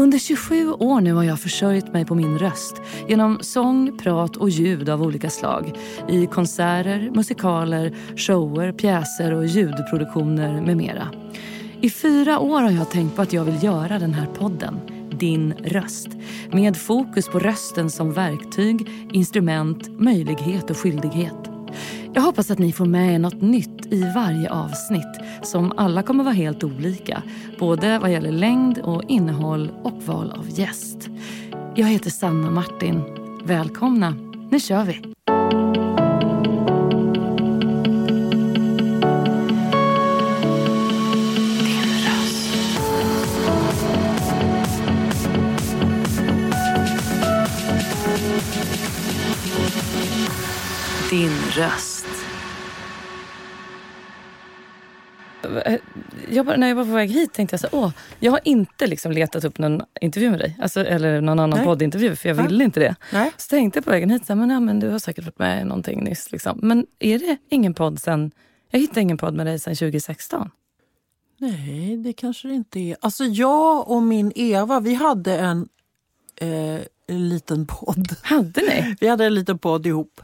Under 27 år nu har jag försörjt mig på min röst genom sång, prat och ljud av olika slag i konserter, musikaler, shower, pjäser och ljudproduktioner med mera. I fyra år har jag tänkt på att jag vill göra den här podden, Din röst. Med fokus på rösten som verktyg, instrument, möjlighet och skyldighet. Jag hoppas att ni får med er något nytt i varje avsnitt som alla kommer vara helt olika. Både vad gäller längd och innehåll och val av gäst. Jag heter Sanna Martin. Välkomna, nu kör vi! Din röst. Din röst. Jag bara, när jag var på väg hit tänkte jag så här, åh, jag har inte liksom letat upp någon intervju med dig. Alltså, eller någon annan Nej. poddintervju, för jag ville inte det. Nej. Så tänkte jag på vägen hit, så här, men, ja, men du har säkert varit med i någonting nyss. Liksom. Men är det ingen podd sen, jag hittade ingen podd med dig sen 2016. Nej, det kanske det inte är. Alltså jag och min Eva, vi hade en, eh, en liten podd. Hade ni? Vi hade en liten podd ihop.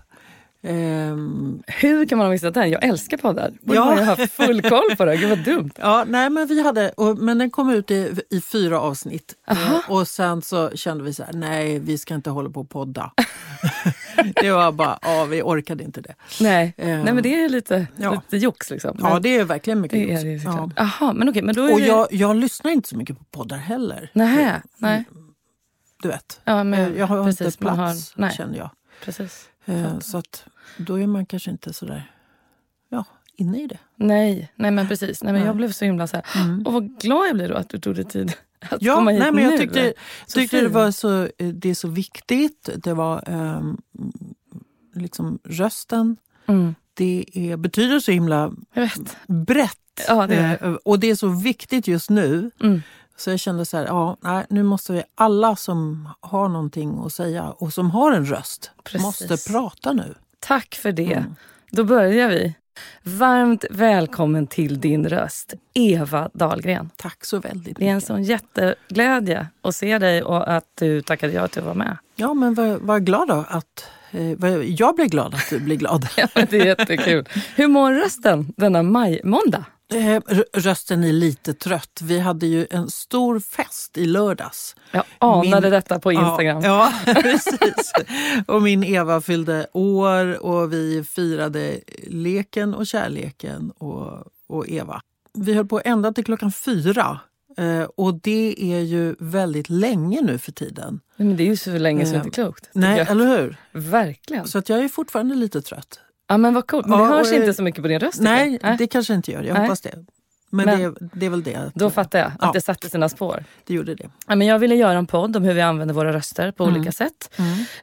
Ehm, Hur kan man ha missat den? Jag älskar poddar. Borde Ja. man haft full koll på det. Gud vad dumt. ja, nej, men vi hade, och, men den kom ut i, i fyra avsnitt. Aha. Eh, och sen så kände vi så här, nej vi ska inte hålla på och podda. det var bara, ja vi orkade inte det. Nej, Eh, Nej men det är lite, ja. lite jox liksom. Ja det är verkligen mycket det är jox. det ja. Jaha, men okej. Men då är Och det... jag, jag lyssnar inte så mycket på poddar heller. Nähä, nej. Du vet. Ja, men, jag har precis, inte plats har- nej. känner jag. Precis. Eh, så att då är man kanske inte sådär ja, inne i det. Nej, nej men precis. Nej, men jag blev så himla så här, Mm. och vad glad jag blir då att du tog dig tid att Ja, komma hit nej, men jag nu. tyckte, Så tyckte det var så, eh, det är så viktigt. Det var ehm, liksom rösten. Mm, Det är, betyder så himla jag vet. brett. Ja, det Eh, och det är så viktigt just nu. Mm. Så jag kände så här, ja, nej, nu måste vi alla som har någonting att säga och som har en röst Precis. måste prata nu. Tack för det. Mm. Då börjar vi. Varmt välkommen till din röst, Eva Dahlgren. Tack så väldigt Det är en mycket. sån jätteglädje att se dig och att du tackade ja till att vara med. Ja, men var, var glad då att eh, jag blir glad att du blir glad. Ja, det är jättekul. Hur mår rösten denna majmåndag? Eh, Rösten är lite trött. Vi hade ju en stor fest i lördags. Jag anade Min- detta på Instagram. Ja, ja precis. Och min Eva fyllde år och vi firade leken och kärleken och, och Eva. Vi höll på ända till klockan fyra. Eh, och det är ju väldigt länge nu för tiden. Men det är ju så länge så det Eh, inte är klokt. Nej, eller hur? Verkligen. Så att jag är fortfarande lite trött. Ja, men vad coolt. Men Ja, det hörs och, inte så mycket på din röst. Nej, jag. det kanske inte gör. Jag Nej. hoppas det. Men, Men- det, det är väl det. Då fattar jag att Ja. det satte sina spår. Det gjorde det. Ja, men jag ville göra en podd om hur vi använder våra röster på olika sätt.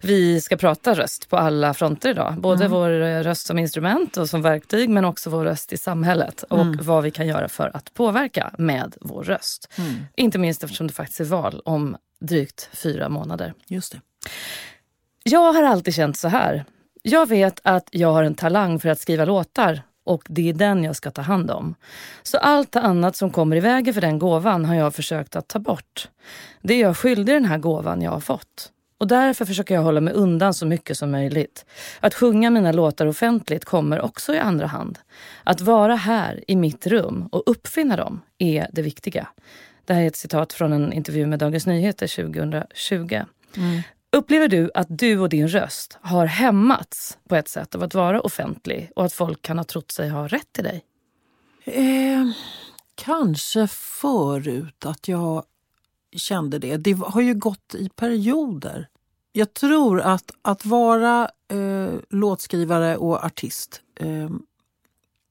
Vi ska prata röst på alla fronter idag. Både vår eh, röst som instrument och som verktyg men också vår röst i samhället. Och vad vi kan göra för att påverka med vår röst. Inte minst eftersom det faktiskt är val om drygt fyra månader. Just det. Jag har alltid känt så här. Jag vet att jag har en talang för att skriva låtar och det är den jag ska ta hand om. Så allt annat som kommer i vägen för den gåvan har jag försökt att ta bort. Det är jag skyldig den här gåvan jag har fått. Och därför försöker jag hålla mig undan så mycket som möjligt. Att sjunga mina låtar offentligt kommer också i andra hand. Att vara här i mitt rum och uppfinna dem är det viktiga. Det här är ett citat från en intervju med Dagens Nyheter 2020. Upplever du att du och din röst har hämmats på ett sätt av att vara offentlig och att folk kan ha trott sig ha rätt till dig? Eh, kanske förut att jag kände det. Det har ju gått i perioder. Jag tror att att vara eh, låtskrivare och artist eh,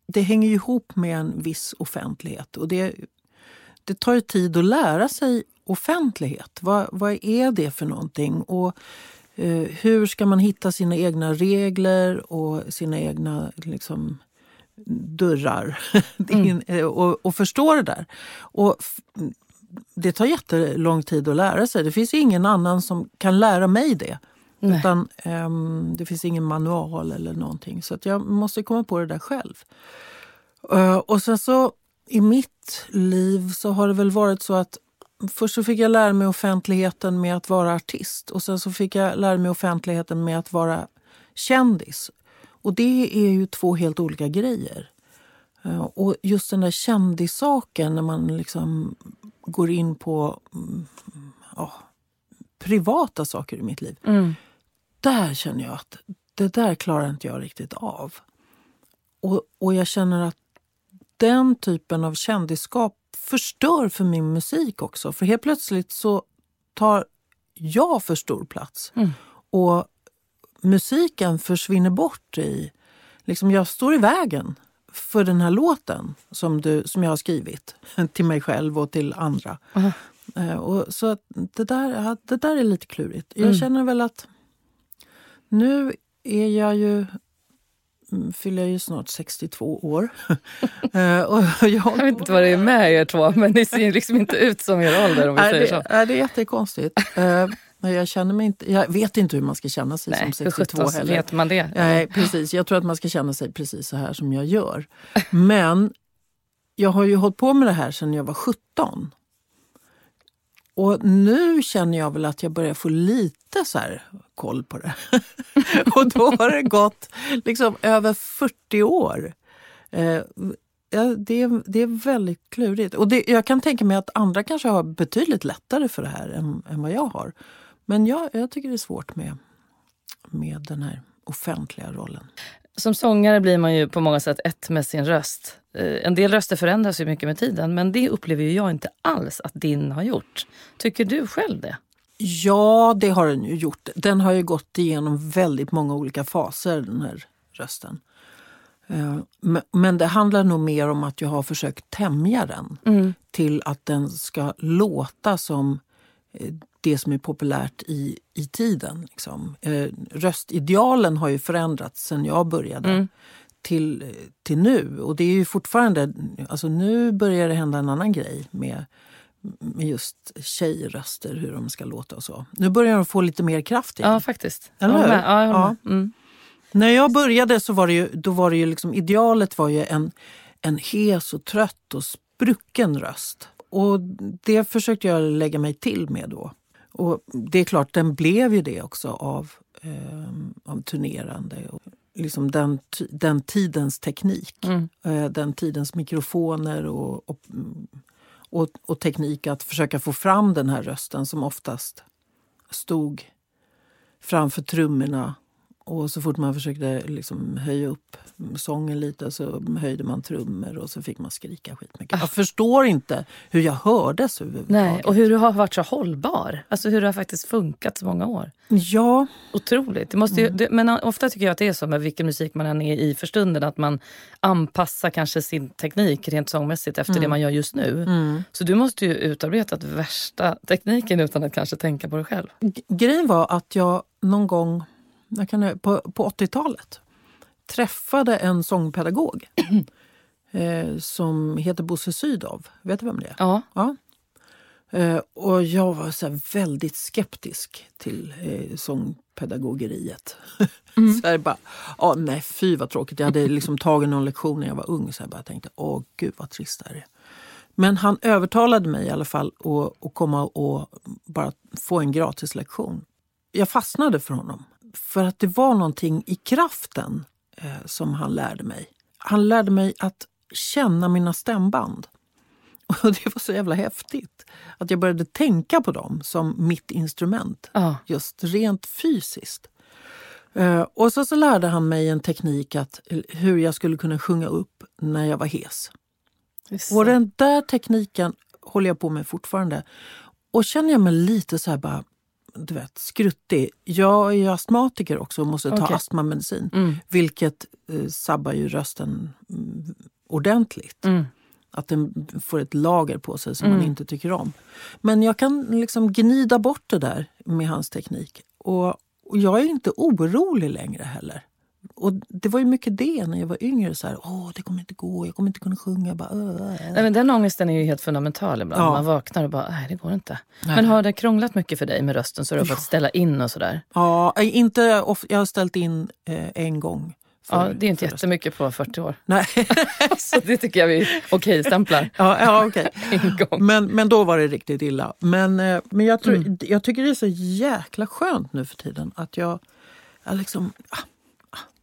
det hänger ihop med en viss offentlighet. Och det, det tar ju tid att lära sig offentlighet. Vad, vad är det för någonting? Och eh, hur ska man hitta sina egna regler och sina egna liksom, dörrar in, eh, och, och förstå det där. Och det tar jättelång tid att lära sig. Det finns ingen annan som kan lära mig det. Nej. Utan ehm, Det finns ingen manual eller någonting. Så jag måste komma på det där själv. Eh, och sen så i mitt liv så har det väl varit så att först så fick jag lära mig offentligheten med att vara artist och sen så fick jag lära mig offentligheten med att vara kändis. Och det är ju två helt olika grejer. Eh, och just den där kändissaken när man liksom går in på mm, ja, privata saker i mitt liv. Mm. Där känner jag att det där klarar inte jag riktigt av. Och, och jag känner att den typen av kändisskap förstör för min musik också. För helt plötsligt så tar jag för stor plats. Mm. Och musiken försvinner bort i... Liksom jag står i vägen för den här låten som, du, som jag har skrivit till mig själv och till andra. Aha. Eh, och så det, där, det där är lite klurigt. Jag Mm. känner väl att nu är jag ju fyller jag ju snart 62 år. Eh, jag, Jag vet inte vad det är med er två, men ni ser liksom inte ut som er ålder om vi säger det, så. nej, det är jättekonstigt. Eh, jag, känner mig inte, jag vet inte hur man ska känna sig Nej, som hur 62 sjutton heller. vet man det? Nej, precis. Jag tror att man ska känna sig precis så här som jag gör. Men jag har ju hållit på med det här sedan jag var 17. Och nu känner jag väl att jag börjar få lite så här koll på det. och då har det gått liksom över 40 år. Eh, ja, det, är, det är väldigt klurigt. Och det, jag kan tänka mig att andra kanske har betydligt lättare för det här än, än vad jag har. Men jag, jag tycker det är svårt med, med den här offentliga rollen. Som sångare blir man ju på många sätt ett med sin röst. Eh, En del röster förändras ju mycket med tiden, men det upplever jag inte alls att din har gjort. Tycker du själv det? Ja, det har den ju gjort. Den har ju gått igenom väldigt många olika faser, den här rösten. Eh, men- det handlar nog mer om att jag har försökt tämja den till att den ska låta som eh, det som är populärt i, i tiden. Liksom. Eh, Röstidealen har ju förändrats sen jag började till, till nu. Och det är ju fortfarande, alltså nu börjar det hända en annan grej med, med just tjejröster, hur de ska låta och så. Nu börjar de få lite mer kraft igen. Ja, faktiskt. Eller hur? Ja, jag Ja. Mm. När jag började så var det ju, då var det ju liksom, idealet var ju en, en hes och trött och sprucken röst. Och det försökte jag lägga mig till med då. Och det är klart, den blev ju det också av, eh, av turnerande. Och liksom den, den tidens teknik. Mm. Eh, den tidens mikrofoner och, och, mm, och, och teknik att försöka få fram den här rösten som oftast stod framför trummorna. Och så fort man försökte liksom höja upp sången lite så höjde man trummor och så fick man skrika skitmycket. Jag förstår inte hur jag hördes överhuvudtaget. Nej, och hur du har varit så hållbar. Alltså hur det har faktiskt funkat så många år. Ja, Otroligt. Det måste ju, det, men ofta tycker jag att det är så med vilken musik man än är i för stunden. Att man anpassar kanske sin teknik rent sångmässigt efter det man gör just nu. Så du måste ju utarbetat värsta tekniken utan att kanske tänka på det själv. G- grejen var att jag någon gång jag kan, på, på 80-talet träffade en sångpedagog eh, som heter Bosse Sydow. Vet du vem det är? Ja. Ja. Eh, och jag var så väldigt skeptisk till eh, sångpedagogeriet. så jag bara, ah, nej fy vad tråkigt. Jag hade liksom tagit någon lektion när jag var ung så jag bara tänkte, åh gud vad trist det här är. Men han övertalade mig i alla fall att, att komma och bara få en gratis lektion. Jag fastnade för honom. För att det var någonting i kraften eh, som han lärde mig. Han lärde mig att känna mina stämband. Och det var så jävla häftigt. Att jag började tänka på dem som mitt instrument. Ja. Just rent fysiskt. Eh, och så, så lärde han mig en teknik att hur jag skulle kunna sjunga upp när jag var hes. Just Och den där tekniken håller jag på med fortfarande. Och känner jag mig lite så här bara, du vet, skruttig. Jag är astmatiker också och måste ta Okej. astmamedicin. Mm. Vilket eh, sabbar ju rösten mm, ordentligt. Mm. Att den får ett lager på sig som man inte tycker om. Men jag kan liksom gnida bort det där med hans teknik. Och, och jag är inte orolig längre heller. Och det var ju mycket det när jag var yngre. Så här, Åh, det kommer inte gå, jag kommer inte kunna sjunga. Jag Bara, "Åh, äh." Nej, men den ångesten är ju helt fundamental ibland. Ja. Man vaknar och bara, nej det går inte. Men har det krånglat mycket för dig med rösten så du har fått ställa in och sådär? Ja, inte, jag har ställt in eh, en gång För, ja, det är inte jättemycket på 40 år. Nej. så det tycker jag vi okej-stämplar. Ja, ja, okay. men, men då var det riktigt illa. Men, eh, men jag, tror, mm. jag tycker det är så jäkla skönt nu för tiden att jag, jag liksom...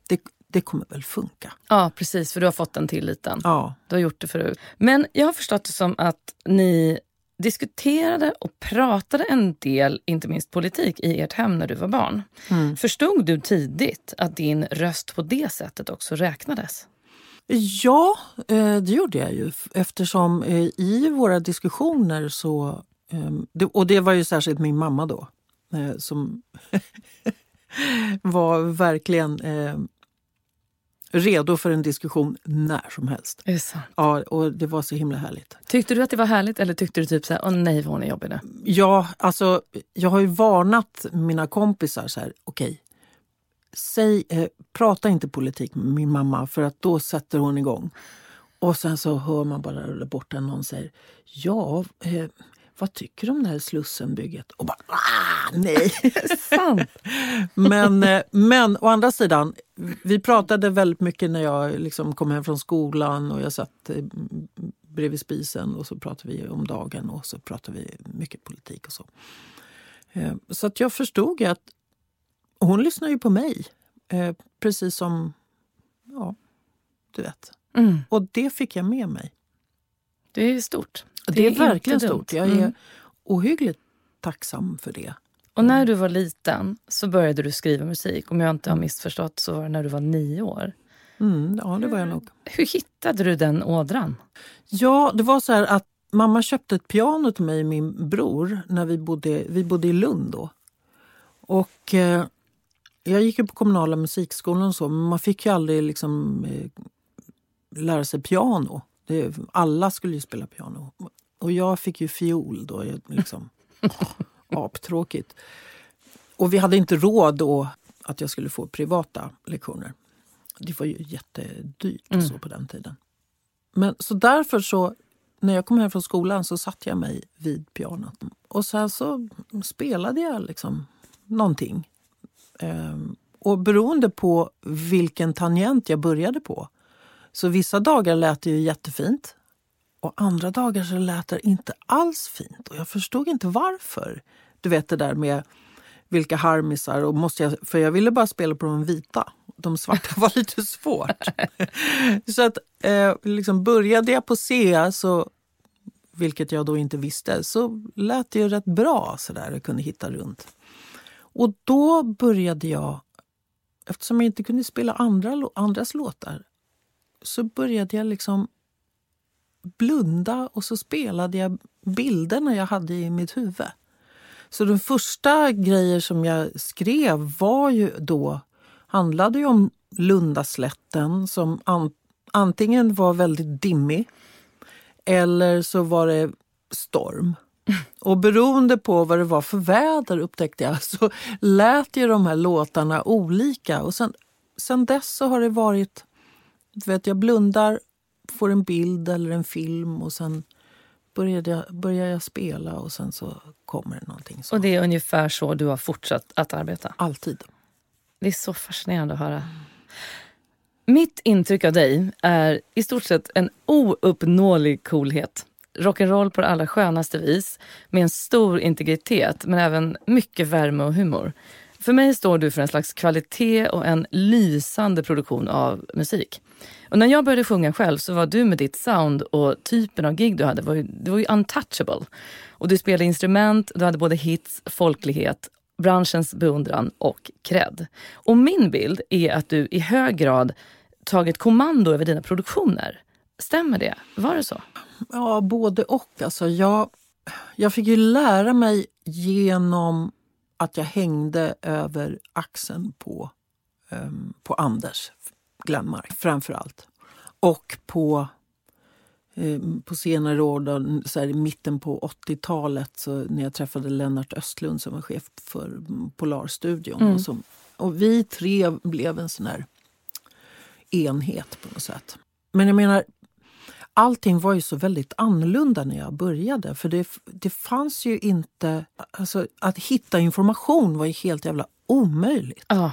Det, det kommer väl funka. Ja, precis. För du har fått den tilliten. Ja. Du har gjort det förut. Men jag har förstått det som att ni diskuterade och pratade en del, inte minst politik, i ert hem när du var barn. Mm. Förstod du tidigt att din röst på det sättet också räknades? Ja, eh, det gjorde jag ju eftersom eh, i våra diskussioner så... Ehm, och det var ju särskilt min mamma då eh, som var verkligen redo för en diskussion när som helst. Ja, och det var så himla härligt. Tyckte du att det var härligt eller tyckte du typ så här, åh nej vad hon är jobbig nu? Ja, alltså jag har ju varnat mina kompisar så här, okej, okay, eh, prata inte politik med min mamma för att då sätter hon igång. Och sen så hör man bara borta någon säger, ja, eh, vad tycker du om det här Slussenbygget? Och bara, ah, nej! Sant. men, eh, men å andra sidan, vi pratade väldigt mycket när jag liksom kom hem från skolan och jag satt eh, bredvid spisen och så pratade vi om dagen och så pratade vi mycket politik och så. Eh, så att jag förstod att hon lyssnar ju på mig. Precis som, ja, du vet. Mm. Och det fick jag med mig. Det är stort. Det, det är, verkligen stort. Jag är mm. ohyggligt tacksam för det. Och när du var liten så började du skriva musik. Om jag inte har missförstått så var det när du var nio år. Mm, ja, det var jag nog. Hur hittade du den ådran? Ja, det var så här att mamma köpte ett piano till mig och min bror när vi bodde, vi bodde i Lund då. Och eh, jag gick ju på kommunala musikskolan och så, men man fick ju aldrig liksom eh, lära sig piano. Det, alla skulle ju spela piano. Och jag fick ju fiol då. Liksom, aptråkigt. Och vi hade inte råd då att jag skulle få privata lektioner. Det var ju jättedyrt mm. så på den tiden. Men så därför så, när jag kom hem från skolan så satte jag mig vid pianot. Och sen så spelade jag liksom någonting. Ehm, och beroende på vilken tangent jag började på så vissa dagar lät det ju jättefint och andra dagar så lät det inte alls fint. Och jag förstod inte varför. Du vet det där med vilka harmisar. Och måste jag, för jag ville bara spela på de vita. De svarta var lite svårt. så att eh, liksom började jag på C, så, vilket jag då inte visste, så lät det ju rätt bra så där och kunde hitta runt. Och då började jag, eftersom jag inte kunde spela andra, andras låtar, så började jag liksom blunda och så spelade jag bilderna jag hade i mitt huvud. Så de första grejer som jag skrev var ju då, handlade ju om Lundaslätten som an, antingen var väldigt dimmig eller så var det storm. Och beroende på vad det var för väder upptäckte jag så lät ju de här låtarna olika. Och sen, sen dess så har det varit vet, jag blundar, får en bild eller en film och sen börjar jag, börjar jag spela och sen så kommer det någonting. Så. Och det är ungefär så du har fortsatt att arbeta? Alltid. Det är så fascinerande att höra. Mitt intryck av dig är i stort sett en ouppnåelig coolhet. Rock'n'roll på det allra skönaste vis med en stor integritet men även mycket värme och humor. För mig står du för en slags kvalitet och en lysande produktion av musik. Och när jag började sjunga själv så var du med ditt sound och typen av gig du hade var ju, det var ju untouchable. Och du spelade instrument, du hade både hits, folklighet, branschens beundran och cred. Och min bild är att du i hög grad tagit kommando över dina produktioner. Stämmer det? Var det så? Ja, både och. Alltså, jag, jag fick ju lära mig genom att jag hängde över axeln på, um, på Anders Glenmark framför allt. Och på, um, på senare år, då, så här, i mitten på 80-talet så när jag träffade Lennart Östlund som var chef för Polarstudion. Mm. Och, som, och vi tre blev en sån här enhet på något sätt. Men jag menar, allting var ju så väldigt annorlunda när jag började. För det, det fanns ju inte... Alltså, att hitta information var ju helt jävla omöjligt. Ja.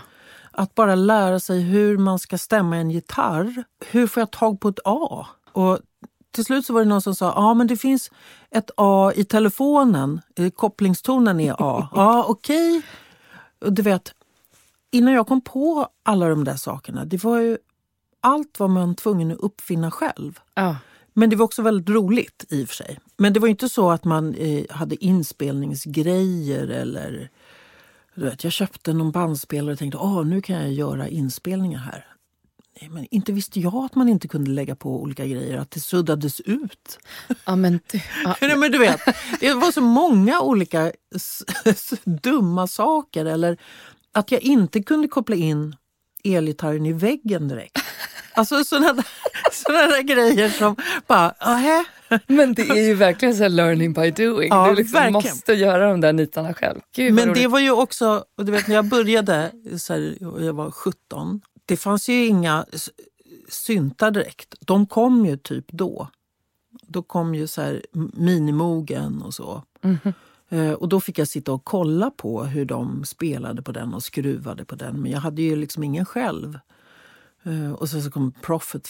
Att bara lära sig hur man ska stämma en gitarr. Hur får jag tag på ett A? Och till slut så var det någon som sa ja men det finns ett A i telefonen. Kopplingstonen är A. Ja, okej. Okay. Du vet, innan jag kom på alla de där sakerna, det var ju allt var man tvungen att uppfinna själv. Ja. Men det var också väldigt roligt i och för sig. Men det var inte så att man eh, hade inspelningsgrejer eller... Du vet, jag köpte någon bandspelare och tänkte att nu kan jag göra inspelningar här. Nej, men inte visste jag att man inte kunde lägga på olika grejer, att det suddades ut. Ja, men, du, ja. Nej, men du vet, det var så många olika dumma saker. Eller att jag inte kunde koppla in elgitarren i väggen direkt. Alltså sådana där, såna där grejer som bara, ahä. Men det är ju verkligen så learning by doing. Ja, du liksom måste göra de där nitarna själv. Gud, Men det var ju också, och du vet när jag började, så här, jag var 17, det fanns ju inga syntar direkt. De kom ju typ då. Då kom ju så här minimogen och så. Mm -hmm. Och då fick jag sitta och kolla på hur de spelade på den och skruvade på den. Men jag hade ju liksom ingen själv. Eh, och sen så kom Profit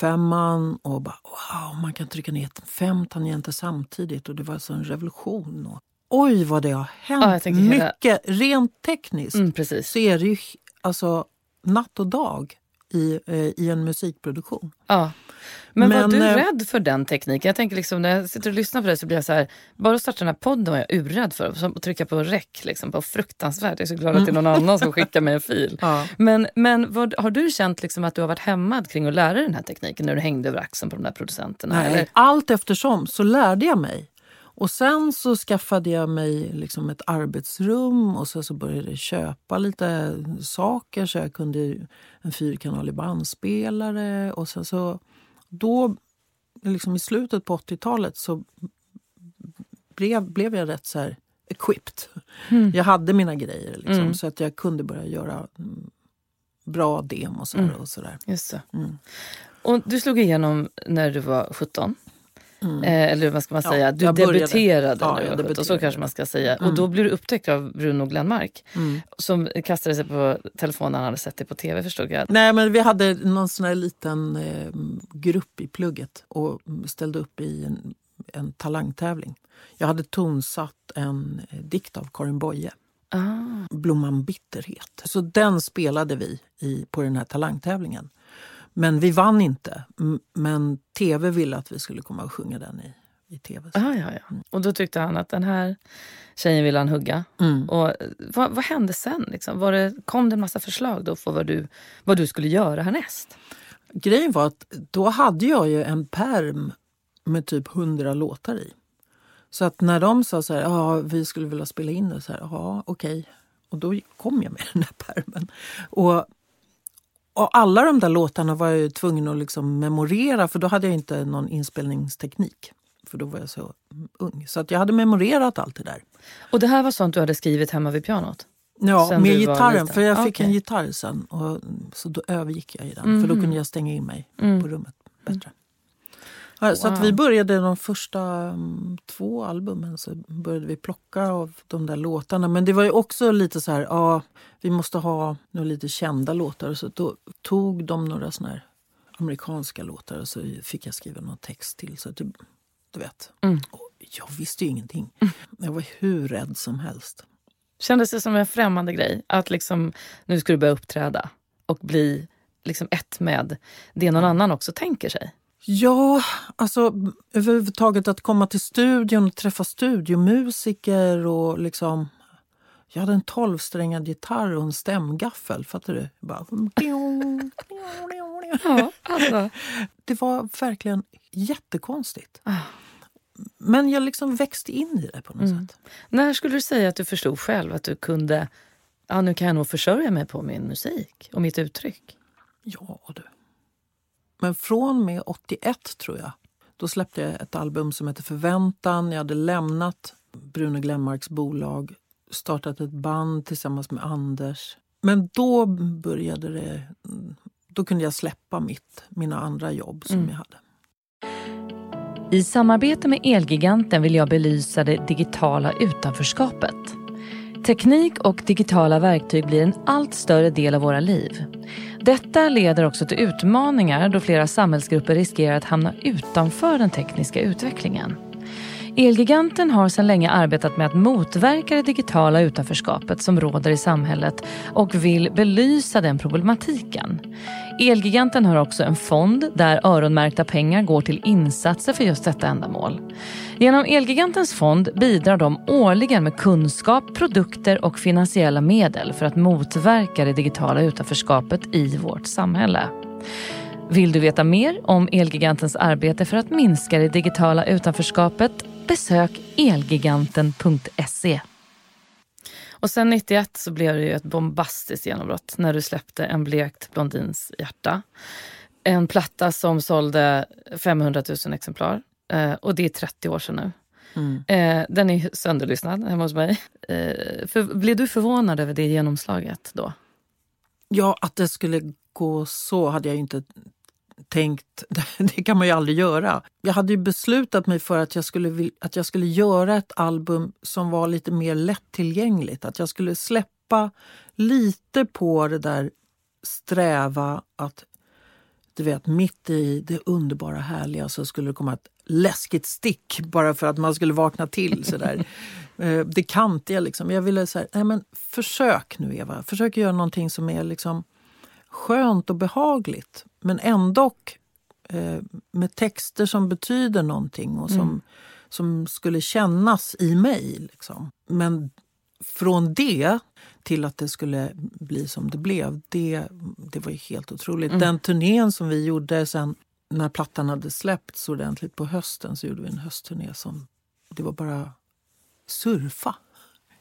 femman och bara wow, man kan trycka ner fem tangenter samtidigt och det var så en revolution. Och, oj vad det har hänt! Ja, Mycket! Rent tekniskt mm, så är det ju alltså natt och dag i, eh, i en musikproduktion. Ja. Men, Men var du äh, rädd för den tekniken? Jag tänker liksom, när jag sitter och lyssnar på det så blir jag så här, bara att starta den här podden var jag urrädd för. Som att trycka på rec, liksom, på fruktansvärt. Jag är så glad att det är någon annan som skickar mig en fil. Ja. Men, men vad, har du känt liksom att du har varit hämmad kring att lära dig den här tekniken när du hängde över axeln på de där producenterna? Nej, eller? allt eftersom så lärde jag mig. Och sen så skaffade jag mig liksom ett arbetsrum och så, så började jag köpa lite saker så jag kunde en fyrkanalig bandspelare och sen så då, liksom i slutet på 80-talet så blev, blev jag rätt så här equipped. Mm. Jag hade mina grejer liksom, mm. så att jag kunde börja göra mm, bra demos mm. och sådär. Just så. Mm. Och du slog igenom när du var 17? Mm. Eh, eller vad ska man säga? du debuterade ja, när du var 17, så kanske man ska säga. Mm. Och då blev du upptäckt av Bruno Glenmark mm. som kastade sig på telefonen han hade sett dig på tv förstod jag. Nej men vi hade någon sån här liten eh, grupp i plugget och ställde upp i en, en talangtävling. Jag hade tonsatt en eh, dikt av Karin Boye. Ah. Blomman bitterhet. Så den spelade vi i, på den här talangtävlingen. Men vi vann inte. Men tv ville att vi skulle komma och sjunga den i, i tv. Ah, ja, ja. Och då tyckte han att den här tjejen vill han hugga. Mm. Och vad, vad, hände sen? Liksom? Var det, kom det en massa förslag då för vad du, vad du skulle göra härnäst? Grejen var att då hade jag ju en perm med typ hundra låtar i. Så att när de sa så här, ja vi skulle vilja spela in det, så här, ja okej. Okay. Och då kom jag med den här permen. Och och alla de där låtarna var jag tvungen att liksom memorera för då hade jag inte någon inspelningsteknik. För då var jag så ung. Så att jag hade memorerat allt det där. Och det här var sånt du hade skrivit hemma vid pianot? Ja, med gitarren. För jag fick okay. en gitarr sen. Och, så då övergick jag i den. Mm. För då mhm. kunde jag stänga in mig mm. på rummet bättre. Wow. Så att vi började de första um, två albumen så började vi plocka av de där låtarna. Men det var ju också lite så här, ja, vi måste ha några lite kända låtar. Så då tog de några såna här amerikanska låtar och så fick jag skriva någon text till. Så du, du vet, mm. jag visste ju ingenting. Mm. Jag var hur rädd som helst. Kändes det som en främmande grej att liksom, nu ska du börja uppträda och bli liksom ett med det någon annan också tänker sig? Ja, alltså överhuvudtaget att komma till studion och träffa studiomusiker och liksom... Jag hade en tolvsträngad gitarr och en stämgaffel, fattar du? Bara, ja, alltså. Det var verkligen jättekonstigt. Ah. Men jag liksom växte in i det på något mm. sätt. När skulle du säga att du förstod själv att du kunde, ja nu kan jag nog försörja mig på min musik och mitt uttryck? Ja du. Men från med 81 tror jag, då släppte jag ett album som heter Förväntan. Jag hade lämnat Bruno Glenmarks bolag, startat ett band tillsammans med Anders. Men då började det... Då kunde jag släppa mitt, mina andra jobb som mm. jag hade. I samarbete med Elgiganten vill jag belysa det digitala utanförskapet. Teknik och digitala verktyg blir en allt större del av våra liv. Detta leder också till utmaningar då flera samhällsgrupper riskerar att hamna utanför den tekniska utvecklingen. Elgiganten har sedan länge arbetat med att motverka det digitala utanförskapet som råder i samhället och vill belysa den problematiken. Elgiganten har också en fond där öronmärkta pengar går till insatser för just detta ändamål. Genom Elgigantens fond bidrar de årligen med kunskap, produkter och finansiella medel för att motverka det digitala utanförskapet i vårt samhälle. Vill du veta mer om Elgigantens arbete för att minska det digitala utanförskapet? Besök elgiganten.se. Och sen 91 så blev det ju ett bombastiskt genombrott när du släppte En blekt blondins hjärta. En platta som sålde 500 000 exemplar. Eh, och det är 30 år sedan nu. Mm. Eh, den är sönderlyssnad hemma hos mig. Eh, för, blev du förvånad över det genomslaget då? Ja, att det skulle gå så hade jag inte tänkt. Det kan man ju aldrig göra. Jag hade ju beslutat mig för att jag skulle, att jag skulle göra ett album som var lite mer lättillgängligt. Att jag skulle släppa lite på det där sträva att du vet, mitt i det underbara härliga så skulle det komma ett läskigt stick bara för att man skulle vakna till. sådär. Eh, det kantiga liksom. Jag ville säga, nej men försök nu Eva. Försök göra någonting som är liksom skönt och behagligt. Men ändå eh, med texter som betyder någonting och som, mm. som skulle kännas i mig. Liksom. Men från det till att det skulle bli som det blev, det, det var ju helt otroligt. Mm. Den turnén som vi gjorde sen när plattan hade släppts ordentligt på hösten så gjorde vi en höstturné som... Det var bara surfa.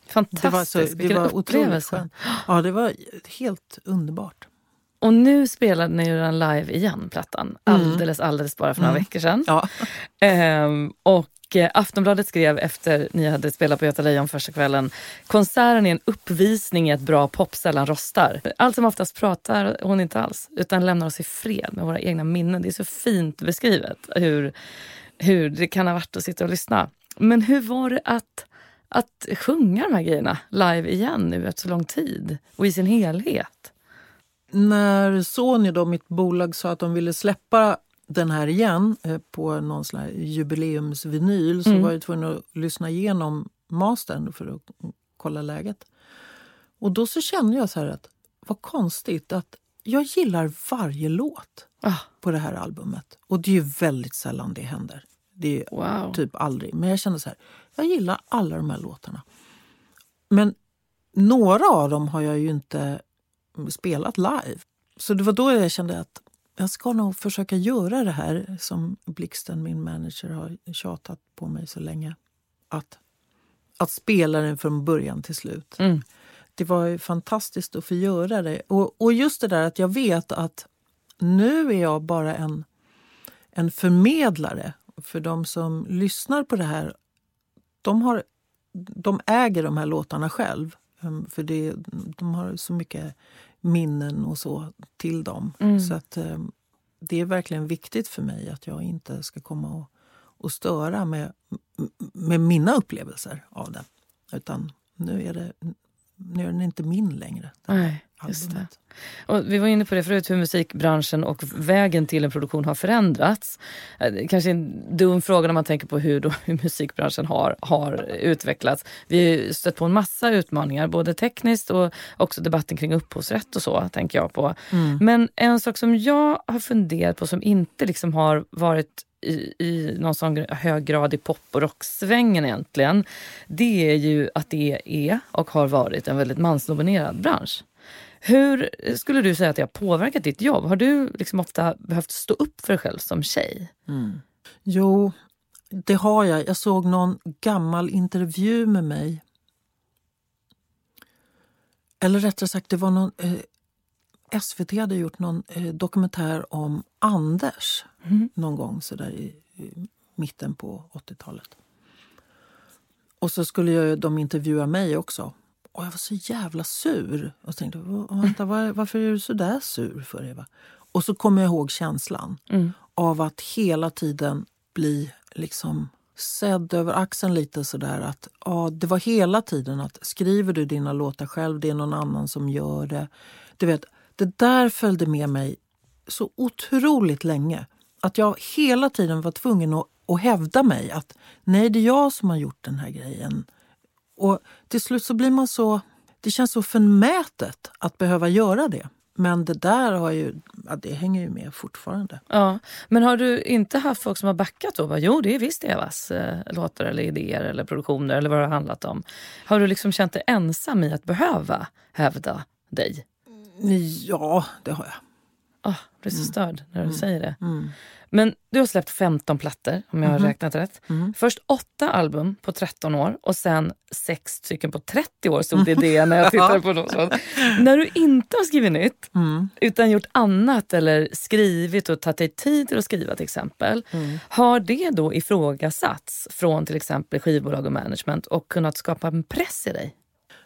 Fantastiskt, det var, så, det var upplevelse. Ja, det var helt underbart. Och nu spelade ni ju den live igen, plattan. Mm. Alldeles, alldeles bara för några mm. veckor sedan. Ja. Ehm, och eh, Aftonbladet skrev efter ni hade spelat på Göta Lejon första kvällen. Konserten är en uppvisning i att bra pop sällan rostar. Allt som oftast pratar hon inte alls, utan lämnar oss i fred med våra egna minnen. Det är så fint beskrivet hur, hur det kan ha varit att sitta och lyssna. Men hur var det att, att sjunga de här grejerna live igen nu efter så lång tid och i sin helhet? När Sony, då, mitt bolag, sa att de ville släppa den här igen eh, på någon sån här jubileumsvinyl så mm. var jag tvungen att lyssna igenom mastern för att kolla läget. Och då så kände jag så här att vad konstigt att jag gillar varje låt ah. på det här albumet. Och det är ju väldigt sällan det händer. Det är wow. typ aldrig. Men jag kände så här, jag gillar alla de här låtarna. Men några av dem har jag ju inte spelat live. Så det var då jag kände att jag ska nog försöka göra det här som Blixten, min manager, har tjatat på mig så länge. Att, att spela den från början till slut. Mm. Det var fantastiskt att få göra det. Och, och just det där att jag vet att nu är jag bara en, en förmedlare. För de som lyssnar på det här, de, har, de äger de här låtarna själv. Ehm, för det, de har så mycket minnen och så till dem. Mm. Så att eh, det är verkligen viktigt för mig att jag inte ska komma och, och störa med, med mina upplevelser av det. Utan nu är, det, nu är den inte min längre. Nej, just det. Och vi var inne på det förut, hur musikbranschen och vägen till en produktion har förändrats. Eh, kanske en dum fråga när man tänker på hur, då, hur musikbranschen har, har utvecklats. Vi har stött på en massa utmaningar, både tekniskt och också debatten kring upphovsrätt och så. tänker jag på. Mm. Men en sak som jag har funderat på som inte liksom har varit i, i någon sån hög grad i pop och rocksvängen egentligen. Det är ju att det är och har varit en väldigt mansdominerad bransch. Hur skulle du säga att det har påverkat ditt jobb? Har du liksom ofta behövt stå upp för dig själv som tjej? Mm. Jo, det har jag. Jag såg någon gammal intervju med mig. Eller rättare sagt, det var någon... Eh, SVT hade gjort någon eh, dokumentär om Anders mm. någon gång så där i, i mitten på 80-talet. Och så skulle jag, de intervjua mig också. Och jag var så jävla sur. Och tänkte, vänta, var, varför är du så där sur för Eva? Och så kommer jag ihåg känslan mm. av att hela tiden bli liksom sedd över axeln lite sådär att ja, det var hela tiden att skriver du dina låtar själv, det är någon annan som gör det. Du vet, det där följde med mig så otroligt länge. Att jag hela tiden var tvungen att, att hävda mig att nej, det är jag som har gjort den här grejen. Och till slut så blir man så... Det känns så förmätet att behöva göra det. Men det där har ju, ja, det hänger ju med fortfarande. Ja, men har du inte haft folk som har backat då? Bara, jo, det är visst Evas eh, låtar eller idéer eller produktioner eller vad det har handlat om. Har du liksom känt dig ensam i att behöva hävda dig? Ja, det har jag. Oh, jag blir så störd när du Mm. säger det. Mm. Men du har släppt 15 plattor om jag har Mhm. räknat rätt. Mm. Först åtta album på 13 år och sen sex stycken på 30 år stod det i det när jag tittade på dem. Så. När du inte har skrivit nytt Mm. utan gjort annat eller skrivit och tagit dig tid till att skriva till exempel. Mm. Har det då ifrågasatts från till exempel skivbolag och management och kunnat skapa en press i dig?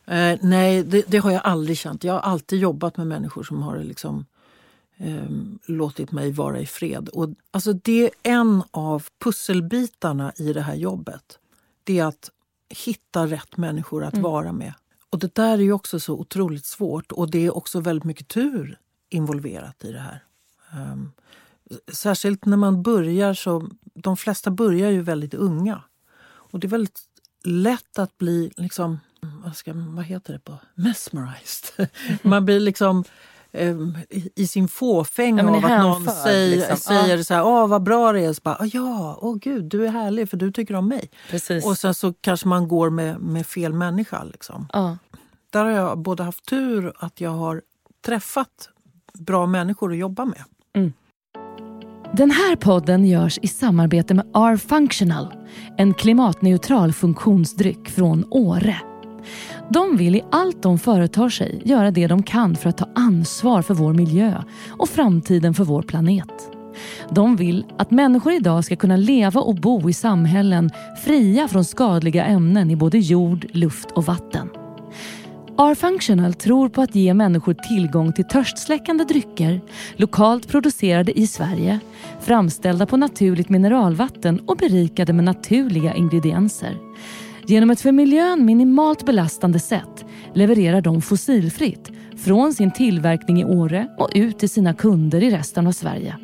Eh, nej, det, det har jag aldrig känt. Jag har alltid jobbat med människor som har liksom, ehm, låtit mig vara i fred. Och, alltså, det är en av pusselbitarna i det här jobbet. Det är att hitta rätt människor att vara med. Och det där är ju också så otroligt svårt och det är också väldigt mycket tur involverat i det här. Ehm, särskilt när man börjar så... De flesta börjar ju väldigt unga. Och det är väldigt lätt att bli liksom, vad, ska, vad heter det på mesmerized. Man blir liksom em, i, i sin fåfänga Ja, av att någon säger, liksom. säger så här, åh vad bra det är. Så bara, "Ah, ja, åh gud, du är härlig för du tycker om mig. Precis. Och sen så kanske man går med, med fel människa. Liksom. ja. Där har jag både haft tur att jag har träffat bra människor att jobba med. Den här podden görs i samarbete med R-Functional, en klimatneutral funktionsdryck från Åre. De vill i allt de företar sig göra det de kan för att ta ansvar för vår miljö och framtiden för vår planet. De vill att människor idag ska kunna leva och bo i samhällen fria från skadliga ämnen i både jord, luft och vatten. R-Functional tror på att ge människor tillgång till törstsläckande drycker, lokalt producerade i Sverige, framställda på naturligt mineralvatten och berikade med naturliga ingredienser. Genom ett för miljön minimalt belastande sätt levererar de fossilfritt från sin tillverkning i Åre och ut till sina kunder i resten av Sverige.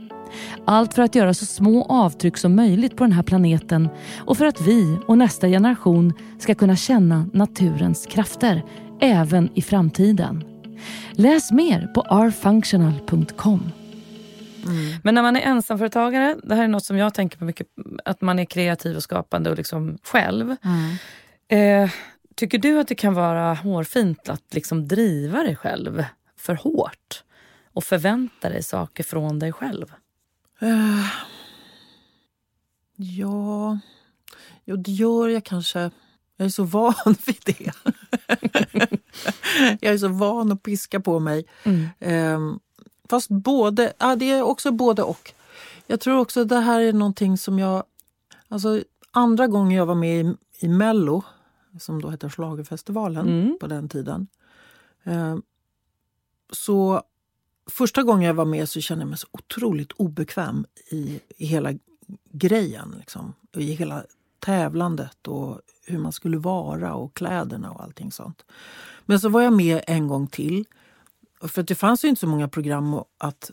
Allt för att göra så små avtryck som möjligt på den här planeten och för att vi och nästa generation ska kunna känna naturens krafter även i framtiden. Läs mer på rfunctional.com. Men när man är ensamföretagare, det här är något som jag tänker på mycket, att man är kreativ och skapande och liksom själv. Eh, tycker du att det kan vara hårfint att liksom driva dig själv för hårt och förvänta dig saker från dig själv? Eh, ja, jo, det gör jag kanske. Jag är så van vid det. jag är så van att piska på mig. Mm. Ehm, fast både, ja, det är också både och. Jag tror också att det här är någonting som jag... Alltså, andra gången jag var med i, i Mello, som då hette Schlagerfestivalen Mm. på den tiden. ehm, så första gången jag var med så kände jag mig så otroligt obekväm i, i hela grejen. Liksom. I hela tävlandet och hur man skulle vara och kläderna och allting sånt. Men så var jag med en gång till. För det fanns ju inte så många program att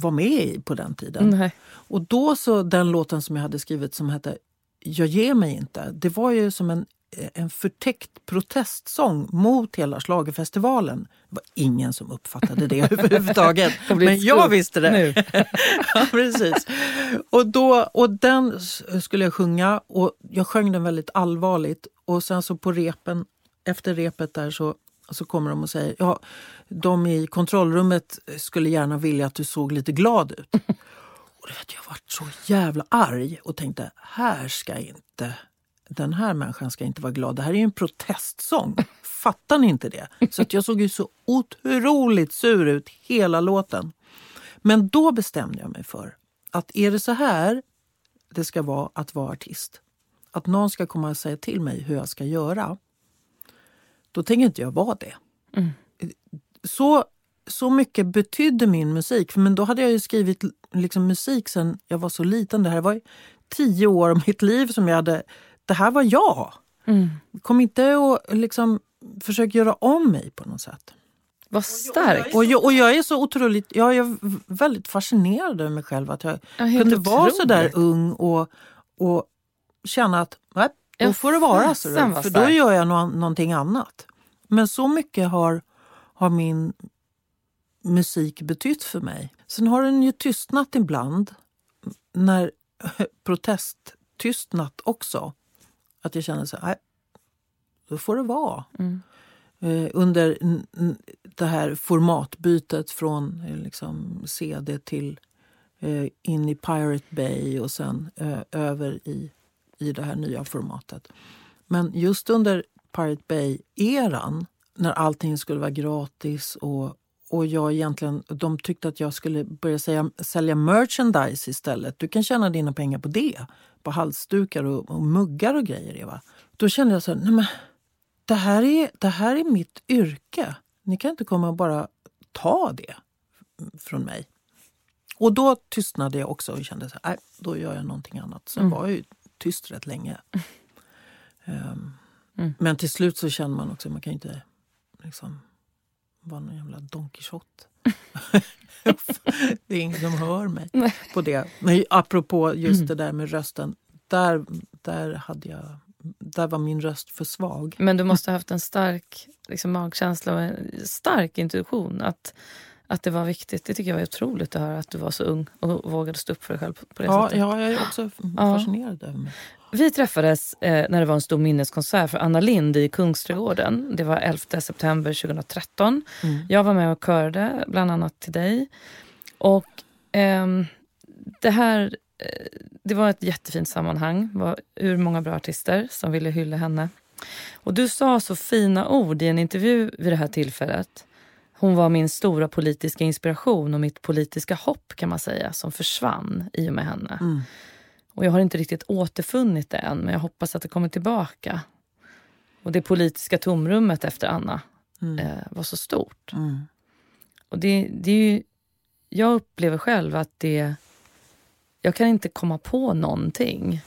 vara med i på den tiden. Nej. Och då så, den låten som jag hade skrivit som hette Jag ger mig inte. Det var ju som en, en förtäckt protestsång mot hela schlagerfestivalen. Det var ingen som uppfattade det överhuvudtaget. Men jag visste det. ja, precis. Och, då, och den skulle jag sjunga och jag sjöng den väldigt allvarligt. Och sen så på repen, efter repet där så, så kommer de och säger ja, de i kontrollrummet skulle gärna vilja att du såg lite glad ut. Och vet, jag var så jävla arg och tänkte här ska inte den här människan ska inte vara glad. Det här är ju en protestsång. Fattar ni inte det? Så att jag såg ju så otroligt sur ut hela låten. Men då bestämde jag mig för att är det så här det ska vara att vara artist, att någon ska komma och säga till mig hur jag ska göra, då tänker inte jag vara det. Så, så mycket betydde min musik. Men då hade jag ju skrivit liksom musik sen jag var så liten. Det här var ju tio år av mitt liv som jag hade... Det här var jag. Mm. Kom inte och liksom försök göra om mig på något sätt. Vad starkt. Och jag, och jag är så otroligt, jag är väldigt fascinerad över mig själv att jag Ja, kunde vara så där otroligt. ung och, och känna att nej, då får det vara så. vad För då gör jag nå, någonting annat. Men så mycket har, har min musik betytt för mig. Sen har den ju tystnat ibland när protest tystnat också. Att jag känner så här, då får det vara. Mm. Eh, under det här formatbytet från eh, liksom CD till eh, in i Pirate Bay och sen eh, över i, i det här nya formatet. Men just under Pirate Bay-eran när allting skulle vara gratis och, och jag egentligen, de tyckte att jag skulle börja sälja, sälja merchandise istället. Du kan tjäna dina pengar på det. På halsdukar och, och muggar och grejer. Eva. Då kände jag så här, nej men det här, är, det här är mitt yrke. Ni kan inte komma och bara ta det från mig. Och då tystnade jag också och kände så här, nej, då gör jag någonting annat. Sen var jag ju tyst rätt länge. Mm. Men till slut så känner man också, man kan ju inte liksom vara någon jävla Don Quijote. det är ingen som hör mig på det. Men apropå just det där med rösten. Där, där, hade jag, där var min röst för svag. Men du måste ha haft en stark liksom, magkänsla och en stark intuition. Att, att det var viktigt. Det tycker jag var otroligt att höra att du var så ung och vågade stå upp för dig själv på, det Ja, sättet. ja, jag är också fascinerad över mig. Vi träffades eh, när det var en stor minneskonsert för Anna Lind i Kungsträdgården. Det var 11 september 2013. Mm. Jag var med och körde, bland annat till dig. Och ehm, det här eh, det var ett jättefint sammanhang. Det var ur många bra artister som ville hylla henne. Och du sa så fina ord i en intervju vid det här tillfället. Hon var min stora politiska inspiration och mitt politiska hopp kan man säga, som försvann i och med henne. Mm. Och jag har inte riktigt återfunnit det än, men jag hoppas att det kommer tillbaka. Och det politiska tomrummet efter Anna Mm. eh, var så stort. Mm. Och det, det är ju, jag upplever själv att det... Jag kan inte komma på någonting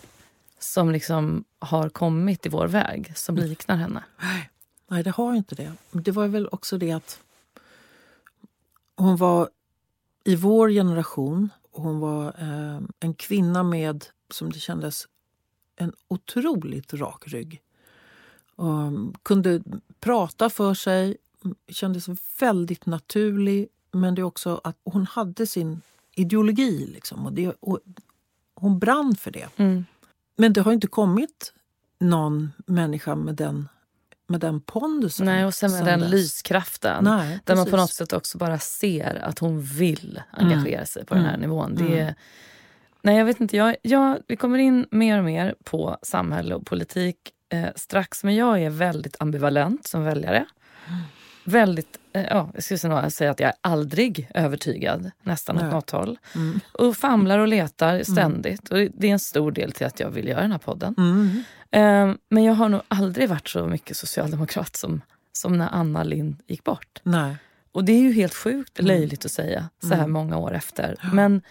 som liksom har kommit i vår väg som liknar henne. Nej, det har inte det. Det var väl också det att hon var i vår generation. Hon var eh, en kvinna med, som det kändes, en otroligt rak rygg. Um, kunde prata för sig, kändes väldigt naturlig. Men det är också att hon hade sin ideologi. Liksom, och det, och hon brann för det. Mm. Men det har inte kommit någon människa med den, med den pondusen. Nej, och sen med den dess. lyskraften. Nej, där man på precis. något sätt också bara ser att hon vill engagera sig på den här Mm. nivån. Det är, nej, jag vet inte. Jag, jag, vi kommer in mer och mer på samhälle och politik eh, strax. Men jag är väldigt ambivalent som väljare. Väldigt, eh, ja, jag skulle säga att jag är aldrig övertygad, nästan åt Nej. något håll. Mm. Och famlar och letar ständigt. Och det är en stor del till att jag vill göra den här podden. Mm. Eh, men jag har nog aldrig varit så mycket socialdemokrat som, som när Anna Lind gick bort. Nej. Och det är ju helt sjukt löjligt att säga så här Mm. många år efter. Men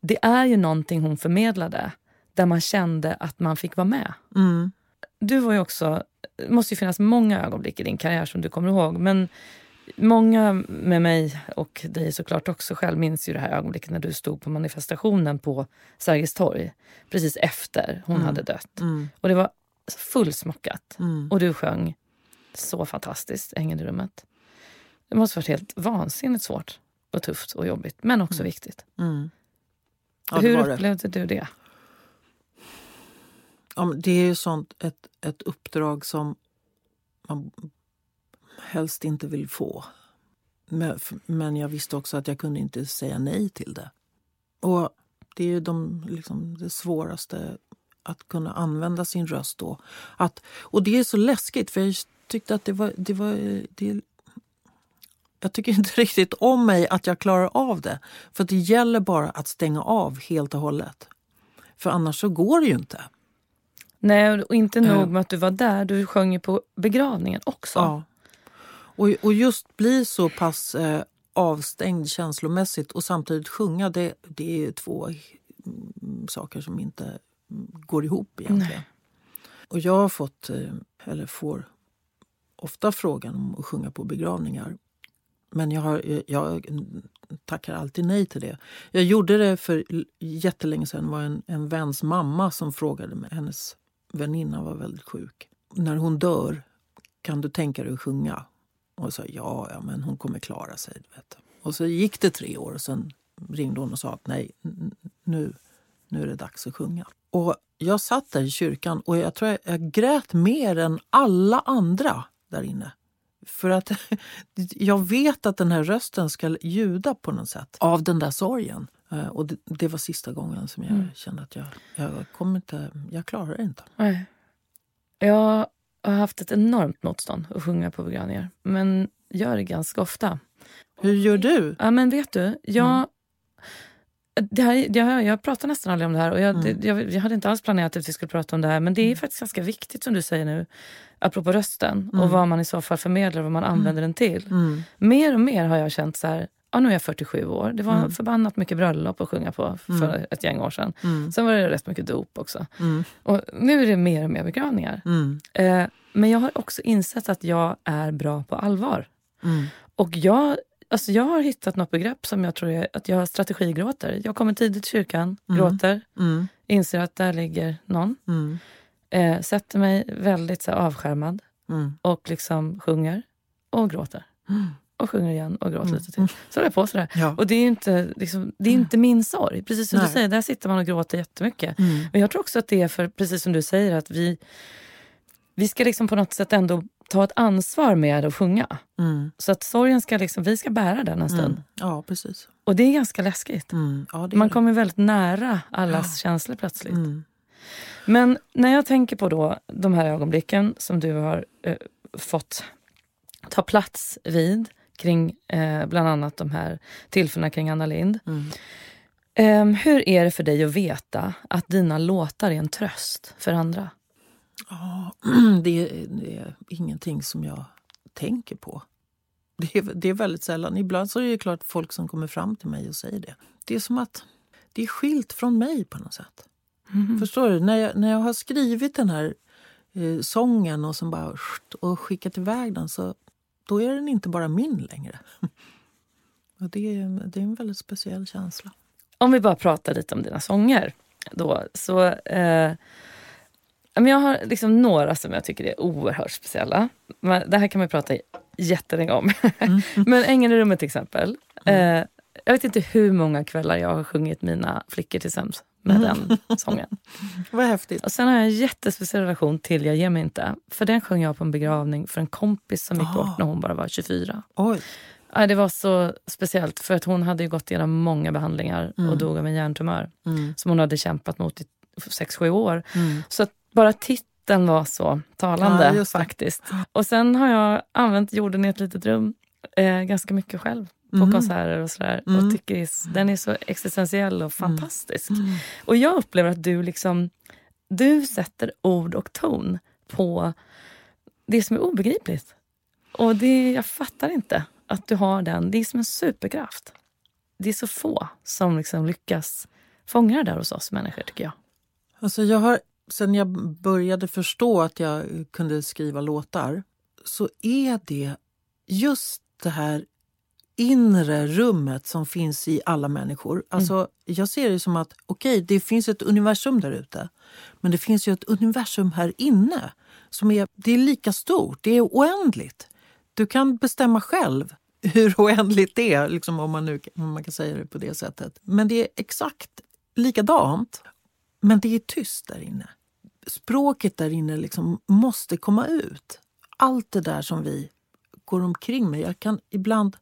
det är ju någonting hon förmedlade där man kände att man fick vara med. Mm. Du var ju också, det måste ju finnas många ögonblick i din karriär som du kommer ihåg. Men många med mig och dig såklart också själv minns ju det här ögonblicket när du stod på manifestationen på Sergels torg. Precis efter hon hade dött. Mm. Och det var fullsmockat. Mm. Och du sjöng så fantastiskt, Ängeln i rummet. Det måste varit helt vansinnigt svårt och tufft och jobbigt, men också viktigt. Mm. Ja, Hur var det. upplevde du det? Ja, det är ju sånt ett, ett uppdrag som man helst inte vill få. Men, men jag visste också att jag kunde inte säga nej till det. Och det är ju de, liksom, det svåraste, att kunna använda sin röst då. Att, och det är så läskigt, för jag tyckte att det var... Det var det, jag tycker inte riktigt om mig att jag klarar av det. För det gäller bara att stänga av helt och hållet. För annars så går det ju inte. Nej, och inte Eh. nog med att du var där, du sjöng ju på begravningen också. Ja. Och, och just bli så pass eh, avstängd känslomässigt och samtidigt sjunga, det, det är två mm, saker som inte går ihop egentligen. Nej. Och jag har fått, eh, eller får ofta frågan om att sjunga på begravningar. Men jag, har, jag tackar alltid nej till det. Jag gjorde det för jättelänge sedan. Det var en, en väns mamma som frågade mig. Hennes väninna var väldigt sjuk. När hon dör, kan du tänka dig att sjunga? Och jag sa ja, ja, men hon kommer klara sig. Vet. Och så gick det tre år och sen ringde hon och sa att nej, nu, nu är det dags att sjunga. Och jag satt där i kyrkan och jag tror jag, jag grät mer än alla andra där inne. För att jag vet att den här rösten ska ljuda på något sätt av den där sorgen. Eh, och det, det var sista gången som jag mm. kände att jag, jag, kommer inte, jag klarar det inte. Nej. Jag har haft ett enormt motstånd att sjunga på begravningar. Men gör det ganska ofta. Hur gör du? Ja, men vet du, jag... Mm. Det här, jag, jag pratar nästan aldrig om det här och jag, mm. det, jag, jag, hade inte alls planerat att vi skulle prata om det här men det är mm. faktiskt ganska viktigt som du säger nu apropå rösten mm. och vad man i så fall förmedlar vad man mm. använder den till. Mm. Mer och mer har jag känt så här, ja, nu är jag 47 år. Det var mm. förbannat mycket bröllop att sjunga på för mm. ett gäng år sedan. Mm. Sen var det rätt mycket dop också. Mm. Och nu är det mer och mer begravningar. Eh, men jag har också insett att jag är bra på allvar. Och jag, alltså jag har hittat något begrepp som jag tror är att jag strategigråter. Jag kommer tidigt till kyrkan, gråter, inser att där ligger någon. Eh, sätter mig väldigt så här, avskärmad och liksom sjunger och gråter och sjunger igen och gråter mm. lite till. Så håller jag på sådär. Ja. Och det är inte, liksom, det är inte min sorg. Precis som Nej. du säger, där sitter man och gråter jättemycket. Mm. Men jag tror också att det är för, precis som du säger, att vi, vi ska liksom på något sätt ändå ta ett ansvar med att sjunga. Mm. Så att sorgen ska liksom, vi ska bära den en stund. Mm. Ja, precis. Och det är ganska läskigt. Mm. Ja, man kommer väldigt nära allas ja. känslor plötsligt. Mm. Men när jag tänker på då de här ögonblicken som du har eh, fått ta plats vid kring eh, bland annat de här tillfällena kring Anna Lind. Eh, hur är det för dig att veta att dina låtar är en tröst för andra? Ja, det, är, det är ingenting som jag tänker på. Det är, det är väldigt sällan. Ibland så är det klart folk som kommer fram till mig och säger det. Det är som att det är skilt från mig på något sätt. Mm. Förstår du? När jag, när jag har skrivit den här eh, sången och, som bara, och skickat iväg den så då är den inte bara min längre. Och det, är, det är en väldigt speciell känsla. Om vi bara pratar lite om dina sånger. Då, så, eh, jag har liksom några som jag tycker är oerhört speciella. Det här kan man prata jättelänge om. Mm. Men Ängeln i rummet till exempel. Mm. Eh, jag vet inte hur många kvällar jag har sjungit Mina flickor till sömns med mm. den sången. Vad häftigt. Och sen har jag en jättespeciell relation till Jag ger mig inte. För den sjöng jag på en begravning för en kompis som gick oh. bort när hon bara var 24. Oj. Ja, det var så speciellt för att hon hade gått igenom många behandlingar mm. och dog av en hjärntumör mm. som hon hade kämpat mot i 6-7 år. Mm. Så bara titeln var så talande ja, faktiskt. Och sen har jag använt Jorden i ett litet rum eh, ganska mycket själv på mm. konserter och sådär. Mm. Och tycker den är så existentiell och mm. fantastisk. Mm. Och jag upplever att du liksom du sätter ord och ton på det som är obegripligt. Och det, jag fattar inte att du har den. Det är som en superkraft. Det är så få som liksom lyckas fånga det där hos oss människor, tycker jag. Alltså jag har, sen jag började förstå att jag kunde skriva låtar så är det just det här inre rummet som finns i alla människor. Mm. Alltså, mm. Jag ser det som att okej, okay, det finns ett universum där ute. Men det finns ju ett universum här inne. som är, Det är lika stort, det är oändligt. Du kan bestämma själv hur oändligt det är, liksom om, man nu, om man kan säga det på det sättet. Men det är exakt likadant. Men det är tyst där inne. Språket där inne liksom måste komma ut. Allt det där som vi går omkring med. Jag kan ibland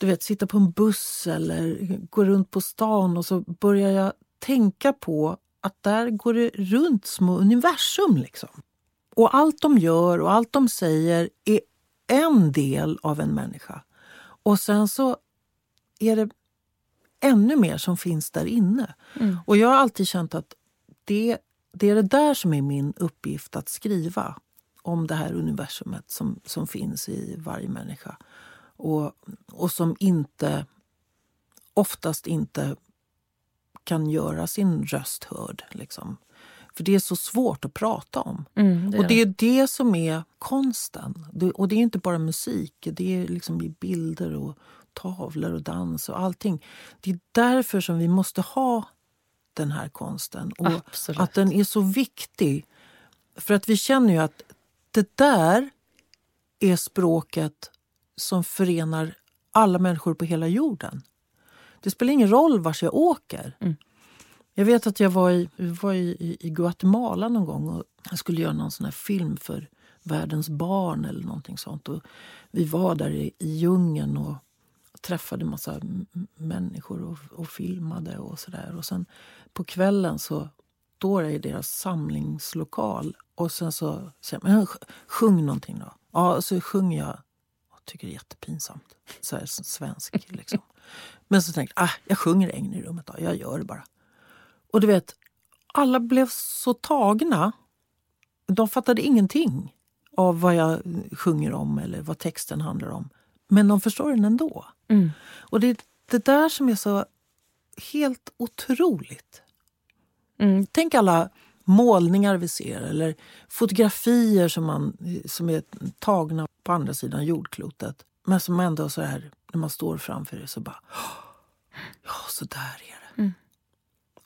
du vet, sitta på en buss eller gå runt på stan och så börjar jag tänka på att där går det runt små universum. Liksom. Och allt de gör och allt de säger är en del av en människa. Och sen så är det ännu mer som finns där inne. Mm. Och jag har alltid känt att det, det är det där som är min uppgift att skriva om det här universumet som, som finns i varje människa och, och som inte oftast inte kan göra sin röst hörd. Liksom. För det är så svårt att prata om. Mm, det och det är det som är konsten. Det, och det är inte bara musik, det är liksom i bilder och tavlor och dans och allting. Det är därför som vi måste ha den här konsten. Och Absolut. att den är så viktig. För att vi känner ju att det där är språket som förenar alla människor på hela jorden. Det spelar ingen roll vart jag åker. Mm. Jag vet att jag var, i, var i, i Guatemala någon gång och jag skulle göra någon sån här film för världens barn eller någonting sånt. Och vi var där i, i djungeln och träffade massa människor och, och filmade och sådär. Och sen på kvällen så står jag i deras samlingslokal och sen så säger man "Men sjung någonting då. Ja, så sjunger jag och tycker det är jättepinsamt. Så här som svensk liksom. Men så tänkte jag, ah, jag sjunger Regn i rummet då. Jag gör det bara. Och du vet, alla blev så tagna. De fattade ingenting av vad jag sjunger om eller vad texten handlar om. Men de förstår den ändå. Mm. Och det är det där som är så helt otroligt. Mm. Tänk alla målningar vi ser eller fotografier som, man, som är tagna på andra sidan jordklotet. Men som ändå så här, när man står framför det så bara... Ja, så där är det.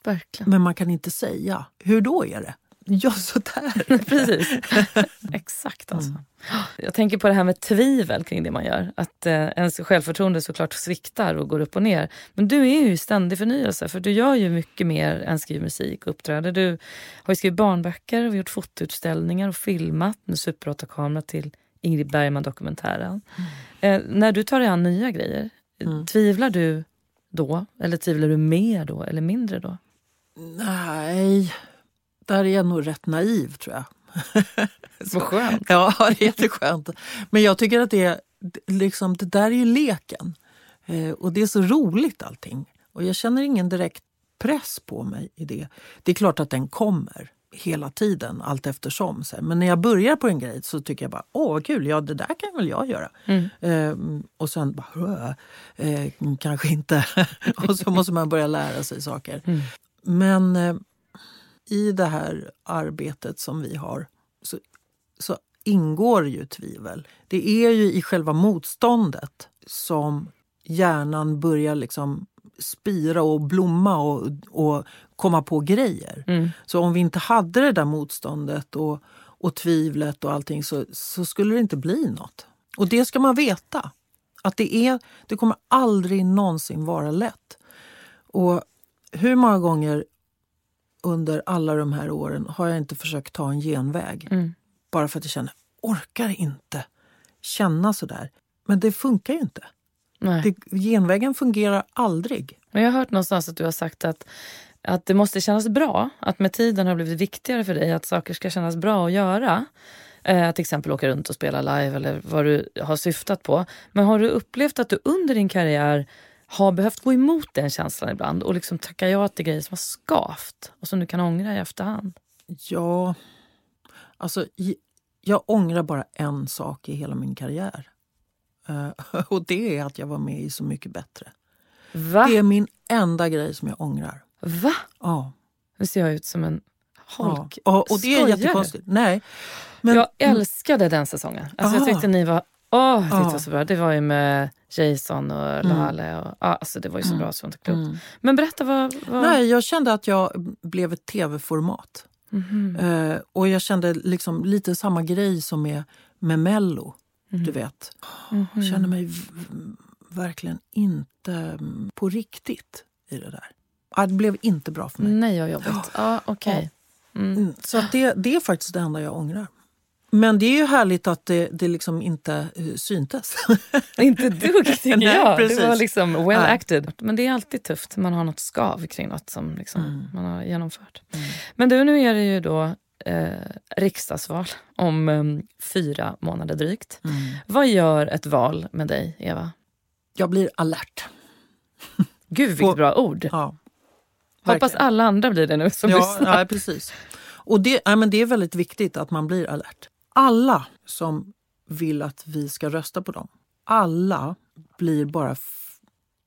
Verkligen. Men man kan inte säga. Hur då är det? Ja, så där. Precis. Exakt alltså. Jag tänker på det här med tvivel kring det man gör. Att eh, ens självförtroende såklart sviktar och går upp och ner. Men du är ju i ständig förnyelse för du gör ju mycket mer än skriver musik och uppträder. Du har ju skrivit barnböcker och gjort fotoutställningar och filmat med Super 8-kamera till Ingrid Bergman-dokumentären. Eh, när du tar dig an nya grejer, Mm. tvivlar du då? Eller tvivlar du mer då eller mindre då? Nej, där är jag nog rätt naiv tror jag. Vad skönt. Ja, det är jätteskönt. Men jag tycker att det, liksom, det där är ju leken. Eh, och det är så roligt allting. Och jag känner ingen direkt press på mig i det. Det är klart att den kommer hela tiden, allt eftersom. Så. Men när jag börjar på en grej så tycker jag bara, åh vad kul, ja det där kan väl jag göra. Mm. Eh, och sen bara, eh, kanske inte. och så måste man börja lära sig saker. Mm. Men eh, i det här arbetet som vi har så, så ingår ju tvivel. Det är ju i själva motståndet som hjärnan börjar liksom spira och blomma och, och komma på grejer. Mm. Så om vi inte hade det där motståndet och, och tvivlet och allting så, så skulle det inte bli något. Och det ska man veta. Att det, är, det kommer aldrig någonsin vara lätt. Och hur många gånger under alla de här åren har jag inte försökt ta en genväg. Mm. Bara för att jag känner, orkar inte känna sådär. Men det funkar ju inte. Nej. Det, genvägen fungerar aldrig. Men jag har hört någonstans att du har sagt att, att det måste kännas bra. Att med tiden har blivit viktigare för dig att saker ska kännas bra att göra. Eh, till exempel åka runt och spela live eller vad du har syftat på. Men har du upplevt att du under din karriär har behövt gå emot den känslan ibland och liksom tacka ja till grejer som har skavt och som du kan ångra i efterhand? Ja, alltså jag ångrar bara en sak i hela min karriär. Eh, och det är att jag var med i Så mycket bättre. Va? Det är min enda grej som jag ångrar. Va? Ja. Nu ser jag ut som en ja. holk. Och, och det är jättekonstigt. Nej. Men, jag älskade den säsongen. Alltså jag Aha. tyckte ni var Åh, tyckte det Ja. var så bra. Det var ju med Jason och Lale. Och, ja, alltså det var ju så bra så inte klokt. Mm. Men berätta vad... vad... Nej, jag kände att jag blev ett tv-format. Mhm. Eh, och jag kände liksom lite samma grej som med, med Mello. Du vet. Mhm. Jag kände mig verkligen inte mm, på riktigt i det där. Det blev inte bra för mig. Nej, vad jobbigt. Ja, okej. Mm. Mm, Så det, det är faktiskt det enda jag ångrar. Men det är ju härligt att det, det liksom inte uh, syntes. Inte dugg tycker Nej, jag. precis. Det var liksom well Nej. acted. Men det är alltid tufft när man har något skav kring något som liksom Mm. man har genomfört. Mm. Men du, nu är det ju då eh, riksdagsval om eh, fyra månader drygt. Mm. Vad gör ett val med dig, Eva? Jag blir alert. Gud, vilket På- bra ord. Ja, Hoppas alla andra blir det nu som ja, lyssnar. ja, precis. Och det, ja, men det är väldigt viktigt att man blir alert. Alla som vill att vi ska rösta på dem, alla blir bara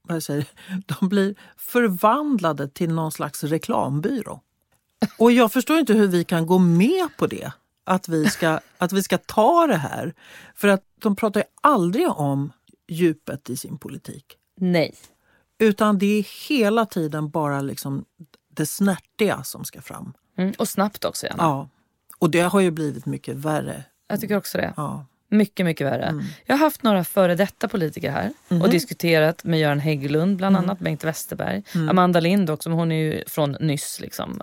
vad jag säger, de blir förvandlade till någon slags reklambyrå. Och jag förstår inte hur vi kan gå med på det. Att vi ska, att vi ska ta det här. För att de pratar ju aldrig om djupet i sin politik. Nej. Utan det är hela tiden bara liksom det snärtiga som ska fram. Mm, och snabbt också gärna. Ja. Och det har ju blivit mycket värre. Jag tycker också det. Ja. Mycket, mycket värre. Jag har haft några före detta politiker här och diskuterat med Göran Hägglund, bland annat Bengt Westerberg. Amanda Lind också, men hon är ju från nyss. Liksom.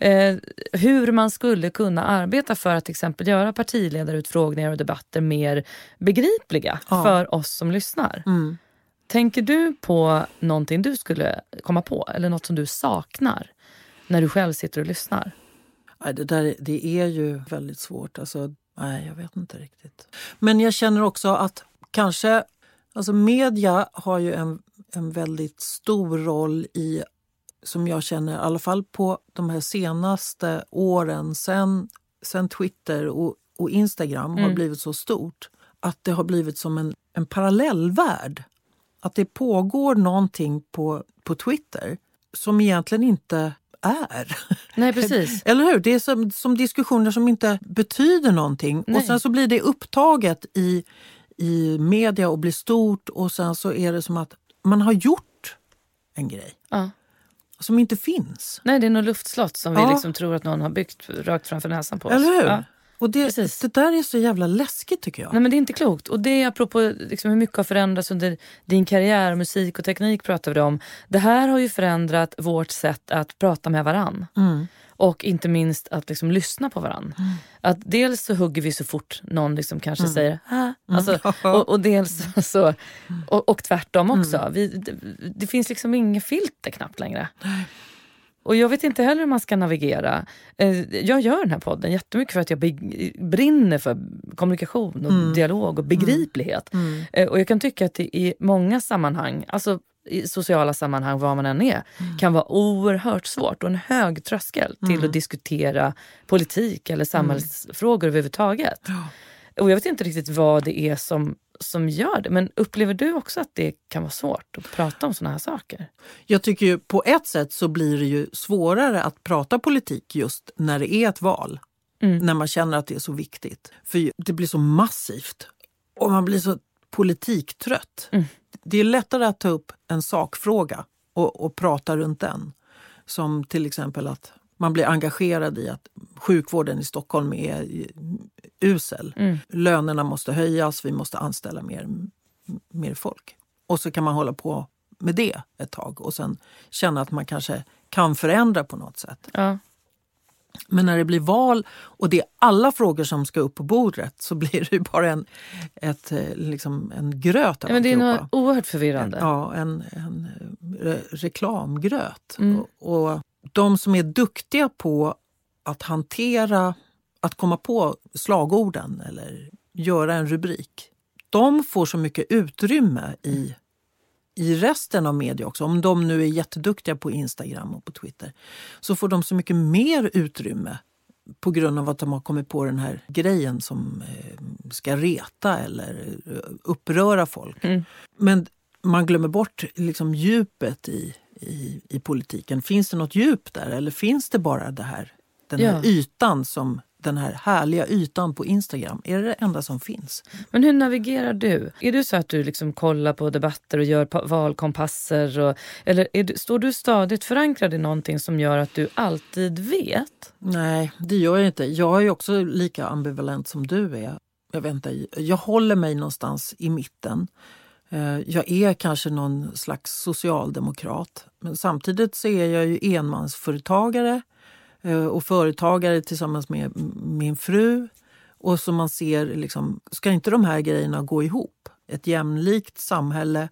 Eh, eh, hur man skulle kunna arbeta för att till exempel göra partiledarutfrågningar och debatter mer begripliga Ja. för oss som lyssnar. Mm. Tänker du på någonting du skulle komma på eller något som du saknar när du själv sitter och lyssnar? Det, där, det är ju väldigt svårt. Alltså, nej, jag vet inte riktigt. Men jag känner också att kanske... Alltså media har ju en, en väldigt stor roll i, som jag känner, i alla fall på de här senaste åren sen, sen Twitter och, och Instagram har blivit så stort. Att det har blivit som en, en parallellvärld. Att det pågår någonting på, på Twitter som egentligen inte är. Nej, precis. Eller hur? Det är som, som diskussioner som inte betyder någonting. Nej. Och sen så blir det upptaget i, i media och blir stort och sen så är det som att man har gjort en grej Ja. som inte finns. Nej, det är något luftslott som vi Ja. liksom tror att någon har byggt rakt framför näsan på oss. Eller hur? Ja. Och det, Precis. det där är så jävla läskigt tycker jag. Nej men det är inte klokt. Och det är apropå liksom hur mycket har förändrats under din karriär, musik och teknik pratar vi om. Det här har ju förändrat vårt sätt att prata med varann. Mm. Och inte minst att liksom lyssna på varann. Att dels så hugger vi så fort någon liksom kanske Mm. säger ah. alltså, och, och dels så, och, och tvärtom också. Mm. Vi, det, det finns liksom inget filter knappt längre. Och jag vet inte heller hur man ska navigera. Eh, Jag gör den här podden jättemycket för att jag brinner för kommunikation och Mm. dialog och begriplighet. Eh, Och jag kan tycka att det i många sammanhang, alltså i sociala sammanhang var man än är, Mm. kan vara oerhört svårt och en hög tröskel till att diskutera politik eller samhällsfrågor överhuvudtaget. Och jag vet inte riktigt vad det är som, som gör det. Men upplever du också att det kan vara svårt att prata om såna här saker? Jag tycker ju på ett sätt så blir det ju svårare att prata politik just när det är ett val. När man känner att det är så viktigt. För det blir så massivt. Och man blir så politiktrött. Det är lättare att ta upp en sakfråga och, och prata runt den. Som till exempel att man blir engagerad i att sjukvården i Stockholm är usel. Lönerna måste höjas, vi måste anställa mer, mer folk. Och så kan man hålla på med det ett tag och sen känna att man kanske kan förändra på något sätt. Ja. Men när det blir val och det är alla frågor som ska upp på bordet så blir det ju bara en, ett, eh, liksom en gröt av Ja, men det är något oerhört förvirrande. Ja, en, en eh, re reklamgröt. Mm. Och, och de som är duktiga på att hantera, att komma på slagorden eller göra en rubrik. De får så mycket utrymme i, i resten av media också. Om de nu är jätteduktiga på Instagram och på Twitter så får de så mycket mer utrymme på grund av att de har kommit på den här grejen som eh, ska reta eller eh, uppröra folk. Men man glömmer bort liksom djupet i, i, i politiken. Finns det något djup där eller finns det bara det här, den här Ja. ytan som den här härliga ytan på Instagram? Är det det enda som finns? Men hur navigerar du? Är du så att du liksom kollar på debatter och gör pa- valkompasser? Och, eller du, står du stadigt förankrad i någonting som gör att du alltid vet? Nej, det gör jag inte. Jag är också lika ambivalent som du är. Jag, inte, jag håller mig någonstans i mitten. Eh, Jag är kanske någon slags socialdemokrat. Men samtidigt så är jag ju enmansföretagare eh, och företagare tillsammans med min fru. Och som man ser, liksom, ska inte de här grejerna gå ihop? Ett jämlikt samhälle,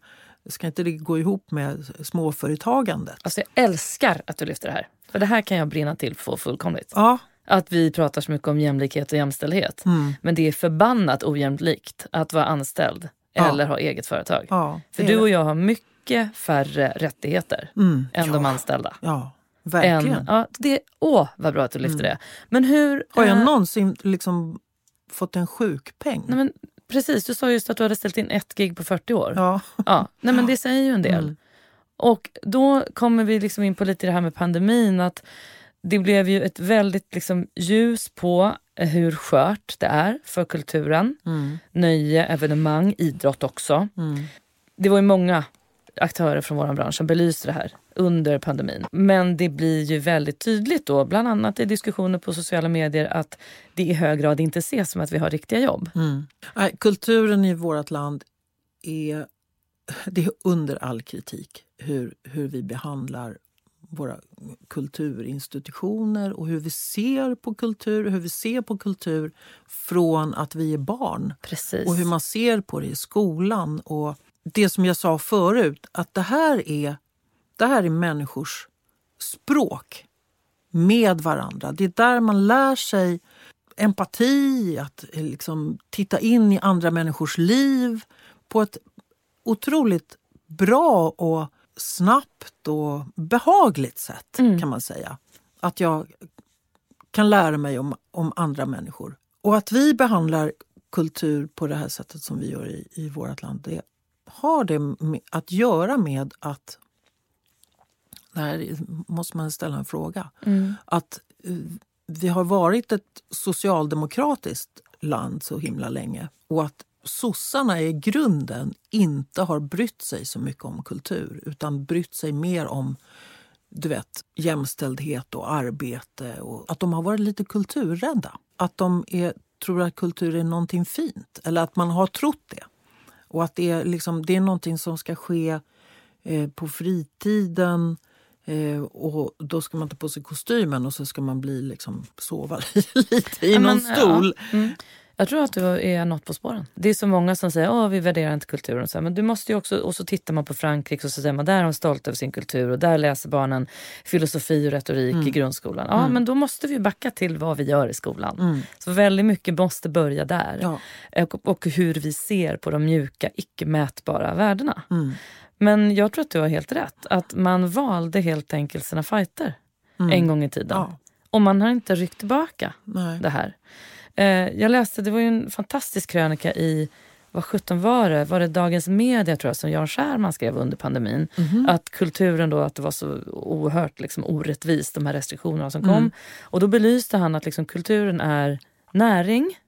ska inte det gå ihop med småföretagandet? Alltså jag älskar att du lyfter det här. För det här kan jag brinna till för fullkomligt. Ja, Att vi pratar så mycket om jämlikhet och jämställdhet. Mm. Men det är förbannat ojämlikt att vara anställd. Eller ha eget företag. För du och jag har mycket färre rättigheter Mm, än de anställda. Ja, verkligen. Än, ja, det, åh, vad bra att du lyfter det. Men hur... Har jag eh, någonsin liksom fått en sjukpeng? nej, men, precis, du sa just att du hade ställt in ett gig på 40 år. Ja. Ja, nej, men det säger ju en del. Mm. Och då kommer vi liksom in på lite det här med pandemin. att det blev ju ett väldigt liksom, ljus på hur skört det är för kulturen. Mm. Nöje, evenemang, idrott också. Mm. Det var ju många aktörer från vår bransch som belyste det här under pandemin. Men det blir ju väldigt tydligt då, bland annat i diskussioner på sociala medier att det i hög grad inte ses som att vi har riktiga jobb. Mm. Kulturen i vårt land är, det är under all kritik hur, hur vi behandlar våra kulturinstitutioner och hur vi ser på kultur, hur vi ser på kultur från att vi är barn. Precis. Och hur man ser på det i skolan. Och det som jag sa förut, att det här är, det här är människors språk med varandra. Det är där man lär sig empati, att liksom titta in i andra människors liv på ett otroligt bra och snabbt och behagligt sätt Mm. kan man säga. Att jag kan lära mig om, om andra människor. Och att vi behandlar kultur på det här sättet som vi gör i, i vårt land, det har det med, att göra med att... Där måste man ställa en fråga. Mm. Att eh, vi har varit ett socialdemokratiskt land så himla länge och att sossarna i grunden inte har brytt sig så mycket om kultur utan brytt sig mer om du vet, jämställdhet och arbete. Och att de har varit lite kulturrädda. Att de är, tror att kultur är någonting fint. Eller att man har trott det. Och att det är, liksom, det är någonting som ska ske eh, på fritiden. Eh, och Då ska man ta på sig kostymen och så ska man bli liksom, sova lite i Ja, någon men, stol. ja. Mm. Jag tror att du är något på spåren. Det är så många som säger att vi värderar inte kulturen. Så här, men du måste ju också, och så tittar man på Frankrike och så säger man där är de stolta över sin kultur och där läser barnen filosofi och retorik Mm. i grundskolan. Ja, men då måste vi backa till vad vi gör i skolan. Mm. Så väldigt mycket måste börja där. Ja. Och, och hur vi ser på de mjuka, icke mätbara värdena. Mm. Men jag tror att du har helt rätt. Att man valde helt enkelt sina fighter en gång i tiden. Mm. Ja. Och man har inte ryckt tillbaka Nej. det här. Eh, jag läste, det var ju en fantastisk krönika i, vad sjutton var det? Var det Dagens Media tror jag som Jan Scherman skrev under pandemin? Mhm. Att kulturen då, att det var så oerhört liksom, orättvist de här restriktionerna som Mm. kom. Och då belyste han att liksom, kulturen är näring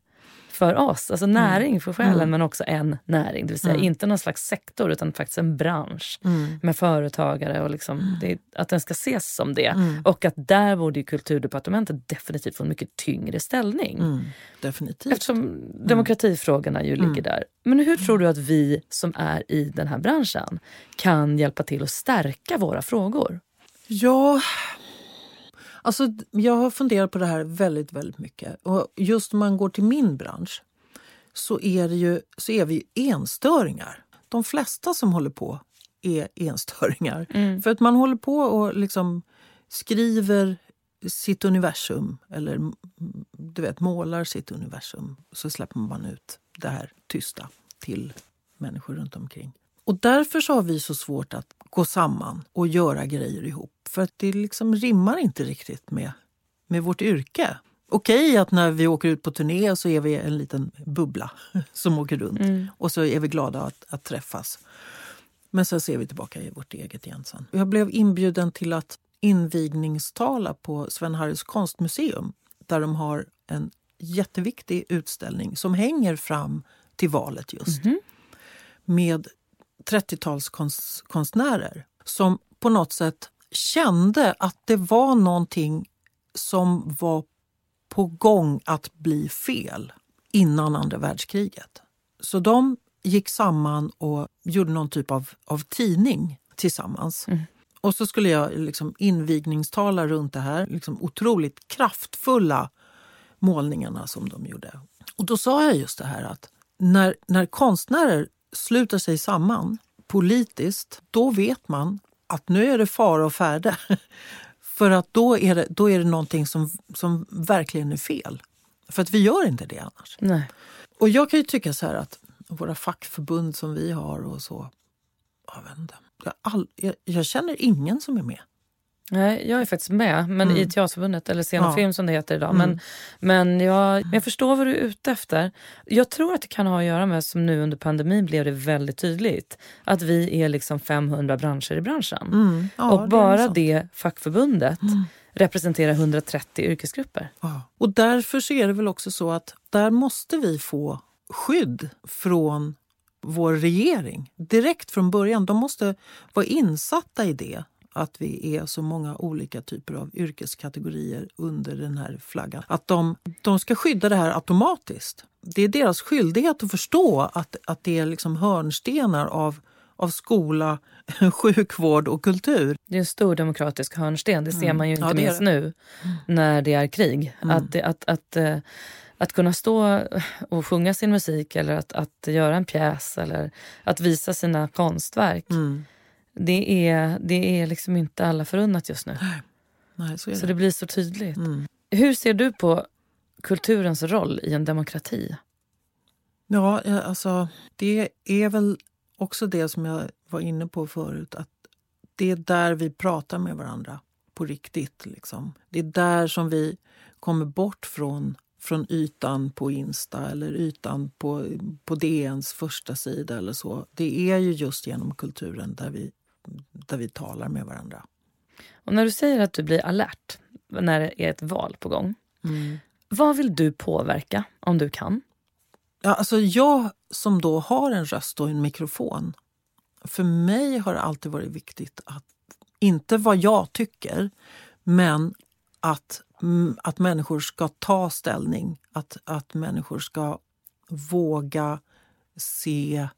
för oss, alltså näring för själen Mm. men också en näring. Det vill säga Mm. inte någon slags sektor utan faktiskt en bransch Mm. med företagare och liksom, det, att den ska ses som det. Mm. Och att där borde kulturdepartementet definitivt få en mycket tyngre ställning. Mm. Definitivt. Eftersom demokratifrågorna ju Mm. ligger där. Men hur tror du att vi som är i den här branschen kan hjälpa till att stärka våra frågor? Ja, alltså jag har funderat på det här väldigt, väldigt mycket. Och just om man går till min bransch så är, ju, så är vi ju enstöringar. De flesta som håller på är enstöringar. För att man håller på och liksom skriver sitt universum eller mm, du vet, målar sitt universum. Så släpper man ut det här tysta till människor runt omkring. Och därför så har vi så svårt att gå samman och göra grejer ihop. För att det liksom rimmar inte riktigt med, med vårt yrke. Okej att när vi åker ut på turné så är vi en liten bubbla som åker runt. Och så är vi glada att, att träffas. Men sen ser vi tillbaka i vårt eget igen sen. Jag blev inbjuden till att invigningstala på Sven-Harrys konstmuseum där de har en jätteviktig utställning som hänger fram till valet just. Med 30-talskonstnärer som på något sätt kände att det var någonting som var på gång att bli fel innan andra världskriget. Så de gick samman och gjorde någon typ av, av tidning tillsammans. Och så skulle jag liksom invigningstala runt det här liksom otroligt kraftfulla målningarna som de gjorde. Och då sa jag just det här att när, när konstnärer sluter sig samman politiskt, då vet man att nu är det fara och färde. För att då är det, då är det någonting som, som verkligen är fel. För att vi gör inte det annars. Nej. Och jag kan ju tycka så här att våra fackförbund som vi har och så. Jag, vet inte, jag, all, jag, jag känner ingen som är med. Nej, jag är faktiskt med men i Teaterförbundet, eller Scen och Ja. film som det heter idag. Men, men jag, men jag förstår vad du är ute efter. Jag tror att det kan ha att göra med, som nu under pandemin blev det väldigt tydligt, att vi är liksom 500 branscher i branschen. Mm. Ja, det och bara sant. det fackförbundet representera 130 yrkesgrupper. Ja. Och därför så är det väl också så att där måste vi få skydd från vår regering direkt från början. De måste vara insatta i det att vi är så många olika typer av yrkeskategorier under den här flaggan. Att de, de ska skydda det här automatiskt. Det är deras skyldighet att förstå att, att det är liksom hörnstenar av, av skola, sjukvård och kultur. Det är en stor demokratisk hörnsten. Det ser mm. man ju inte ja, minst nu när det är krig. Mm. Att, att, att, eh, att kunna stå och sjunga sin musik eller att, att göra en pjäs eller att visa sina konstverk. Mm det är, det är liksom inte alla förunnat just nu. Nej, så, det. så det blir så tydligt. Mm. Hur ser du på kulturens roll i en demokrati? Ja, alltså det är väl också det som jag var inne på förut. Att Det är där vi pratar med varandra på riktigt. Liksom. Det är där som vi kommer bort från, från ytan på Insta eller ytan på, på DNs första sida eller så. Det är ju just genom kulturen där vi där vi talar med varandra. Och när du säger att du blir alert när det är ett val på gång. Mm. Vad vill du påverka om du kan? Ja, alltså jag som då har en röst och en mikrofon. För mig har det alltid varit viktigt att inte vad jag tycker, men att, mm, att människor ska ta ställning. Att, att människor ska våga se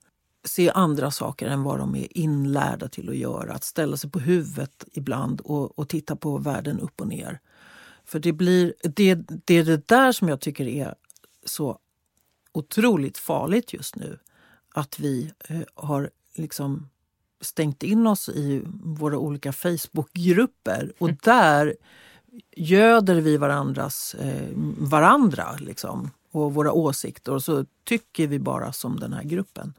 se andra saker än vad de är inlärda till att göra. Att ställa sig på huvudet ibland och, och titta på världen upp och ner. För det, blir, det, det är det där som jag tycker är så otroligt farligt just nu. Att vi eh, har liksom stängt in oss i våra olika Facebookgrupper och mm. där göder vi varandras, eh, varandra liksom, och våra åsikter och så tycker vi bara som den här gruppen.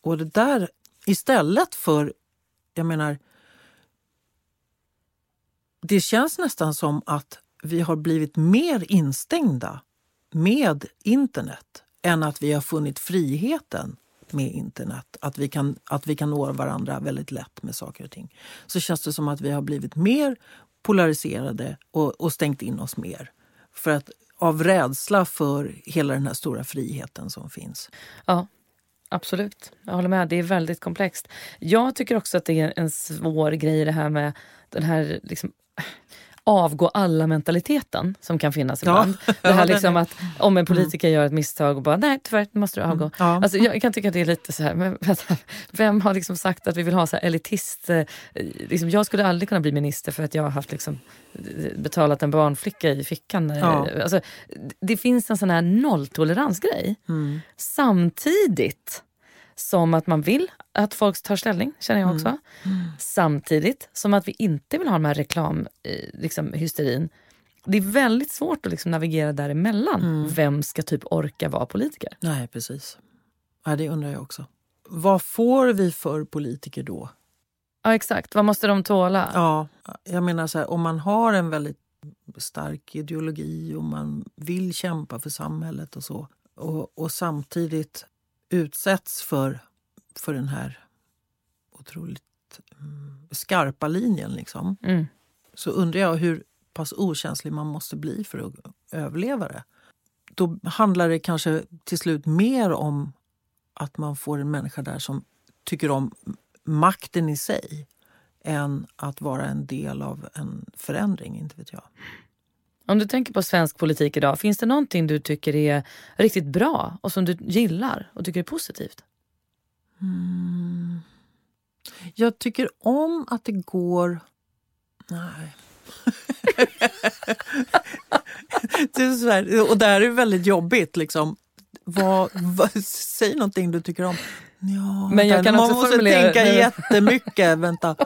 Och det där istället för, jag menar, det känns nästan som att vi har blivit mer instängda med internet än att vi har funnit friheten med internet. Att vi, kan, att vi kan nå varandra väldigt lätt med saker och ting. Så känns det som att vi har blivit mer polariserade och, och stängt in oss mer. För att av rädsla för hela den här stora friheten som finns. Ja, Absolut, jag håller med. Det är väldigt komplext. Jag tycker också att det är en svår grej det här med den här liksom, avgå alla-mentaliteten som kan finnas ibland. Ja. Det här liksom att om en politiker mm. gör ett misstag och bara nej tyvärr måste du avgå. Mm. Ja. Alltså, jag kan tycka att det är lite så här, men, vem har liksom sagt att vi vill ha så elitist... Eh, liksom, jag skulle aldrig kunna bli minister för att jag har haft liksom, betalat en barnflicka i fickan. Ja. Alltså, det finns en sån här nolltoleransgrej. Mm. Samtidigt som att man vill att folk tar ställning, känner jag också. Mm. Mm. Samtidigt som att vi inte vill ha den här reklamhysterin. Liksom, hysterin. det är väldigt svårt att liksom navigera däremellan. Mm. Vem ska typ orka vara politiker? Nej, precis. Ja, det undrar jag också. Vad får vi för politiker då? Ja, exakt. Vad måste de tåla? Ja, jag menar så här, om man har en väldigt stark ideologi och man vill kämpa för samhället och så och, och samtidigt utsätts för, för den här otroligt mm, skarpa linjen liksom, mm. så undrar jag hur pass okänslig man måste bli för att överleva det. Då handlar det kanske till slut mer om att man får en människa där som tycker om makten i sig än att vara en del av en förändring, inte vet jag. Om du tänker på svensk politik idag, finns det någonting du tycker är riktigt bra och som du gillar och tycker är positivt? Mm. Jag tycker om att det går... Nej. det är så här, och det här är väldigt jobbigt. Liksom. Vad, vad, säg någonting du tycker om. Ja, men jag kan man också måste formulera... tänka jättemycket. Vänta,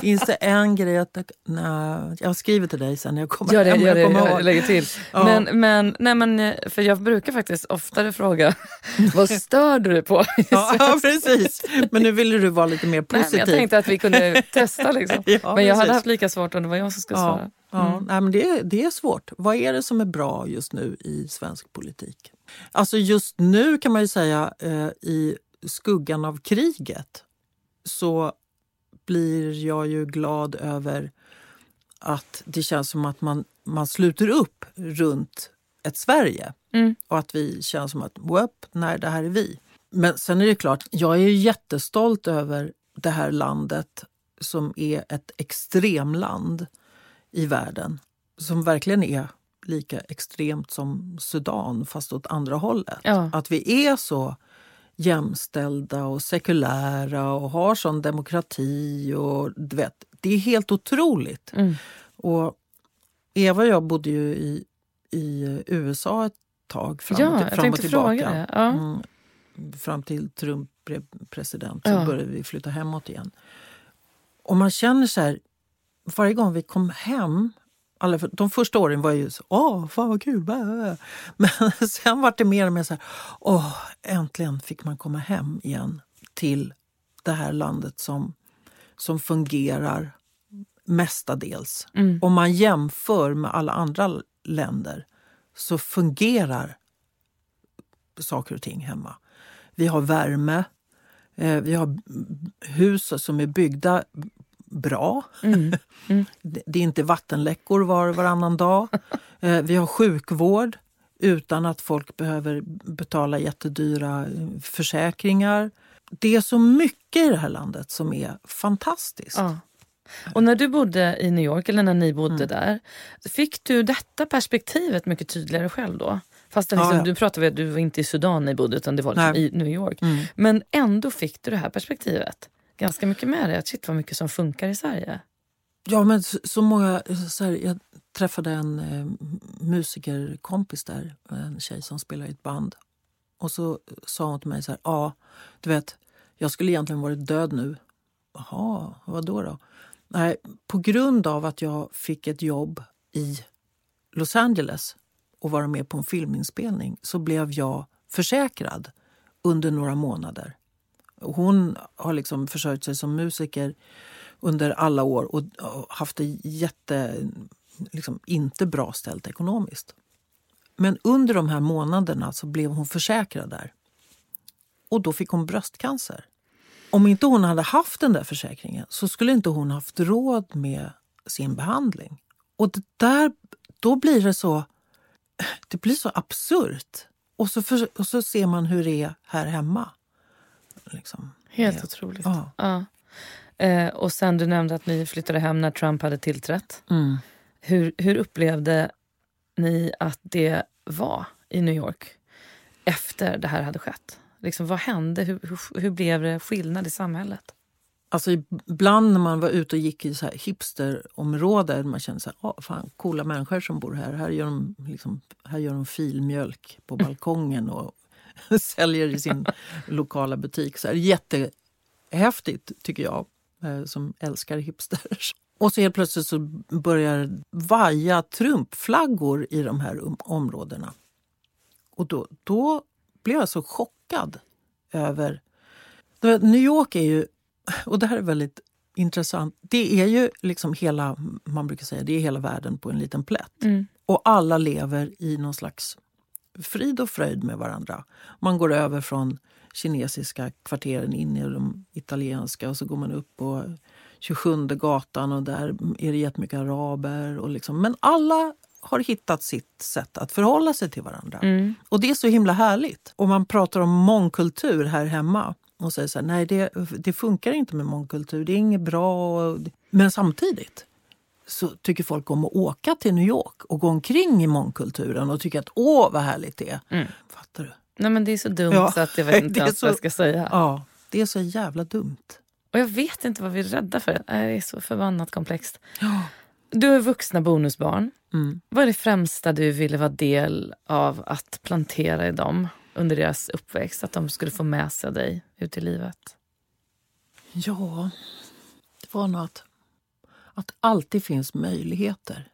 finns det en grej att... Nej, jag skriver till dig sen när jag kommer gör det, hem. Gör det, jag, jag lägger till. Ja. Men, men, nej, men, för jag brukar faktiskt oftare fråga vad stör du dig på? ja, ja, precis. Men nu ville du vara lite mer positiv. Nej, jag tänkte att vi kunde testa. Liksom. ja, men jag hade haft lika svårt om det var jag som skulle svara. Ja, mm. nej, men det, det är svårt. Vad är det som är bra just nu i svensk politik? Alltså just nu kan man ju säga eh, i skuggan av kriget så blir jag ju glad över att det känns som att man, man sluter upp runt ett Sverige. Mm. Och att vi känner som att, whoop, nej det här är vi. Men sen är det klart, jag är jättestolt över det här landet som är ett extremland i världen. Som verkligen är lika extremt som Sudan, fast åt andra hållet. Ja. Att vi är så jämställda och sekulära och har sån demokrati. och du vet, Det är helt otroligt. Mm. Och Eva och jag bodde ju i, i USA ett tag, fram, Ja, till, fram och tillbaka. Ja. Mm, fram till Trump blev president så Ja. började vi flytta hemåt igen. Och man känner så här, varje gång vi kom hem alla, de första åren var ju så, åh, fan vad kul. bä, bä, bä." Men sen var det mer och mer så här, åh, äntligen fick man komma hem igen till det här landet som, som fungerar mestadels. Mm. Om man jämför med alla andra länder så fungerar saker och ting hemma. Vi har värme, eh, vi har hus som är byggda bra. Mm. Det det är inte vattenläckor var och varannan dag. Eh, Vi har sjukvård utan att folk behöver betala jättedyra eh, försäkringar. Det är så mycket i det här landet som är fantastiskt. Ja. Och när du bodde i New York, eller när ni bodde Mm. där, fick du detta perspektivet mycket tydligare själv då? Fast liksom, Ja, ja. du pratade om att du var inte i Sudan ni bodde utan det var liksom i New York. Mm. Men ändå fick du det här perspektivet ganska mycket med dig. Att shit vad mycket som funkar i Sverige. Ja, men så, så många... Så här, jag träffade en eh, musikerkompis där, en tjej som spelar i ett band. Och så sa hon till mig så här, ja, du vet, jag skulle egentligen varit död nu. Jaha, vad då då? Nej, på grund av att jag fick ett jobb i Los Angeles och vara med på en filminspelning så blev jag försäkrad under några månader. Hon har liksom försörjt sig som musiker under alla år och haft det jätte, liksom, inte bra ställt ekonomiskt. Men under de här månaderna så blev hon försäkrad där. Och då fick hon bröstcancer. Om inte hon hade haft den där försäkringen så skulle inte hon haft råd med sin behandling. Och det där, då blir det så, det blir så absurt. Och så, för, och så ser man hur det är här hemma. Liksom. Helt Ja. otroligt. Ja. Ja. Eh, och sen du nämnde att ni flyttade hem när Trump hade tillträtt. Mm. Hur, hur upplevde ni att det var i New York efter det här hade skett? Liksom, vad hände? Hur, hur, hur blev det skillnad i samhället? Alltså ibland när man var ute och gick i så här hipsterområden man kände så här, "Ah, fan, coola människor som bor här. Här gör de, liksom, här gör de filmjölk på balkongen och säljer i sin lokala butik. Så här, jättehäftigt tycker jag, eh, som älskar hipsters. Och så helt plötsligt så börjar vaja Trumpflaggor i de här om- områdena. Och då, då blev jag så chockad över... New York är ju och det här är väldigt intressant. Det är ju liksom hela, man brukar säga, det är hela världen på en liten plätt. Mm. Och alla lever i någon slags frid och fröjd med varandra. Man går över från kinesiska kvarteren in i de italienska och så går man upp på 27 gatan och där är det jättemycket araber. Och liksom, men alla har hittat sitt sätt att förhålla sig till varandra. Mm. Och det är så himla härligt. Och man pratar om mångkultur här hemma och säger så här, nej det, det funkar inte med mångkultur, det är inget bra. Men samtidigt så tycker folk om att åka till New York och gå omkring i mångkulturen och tycka att åh vad härligt det är. Mm. Fattar du? Nej, men det är så dumt Ja, så att jag vet inte ens vad jag ska säga. Ja, det är så jävla dumt. Och jag vet inte vad vi är rädda för. Det är så förbannat komplext. Ja. Du är vuxna bonusbarn. Mm. Vad är det främsta du ville vara del av att plantera i dem under deras uppväxt? Att de skulle få med sig dig ut i livet? Ja, det var nog att, att det alltid finns möjligheter.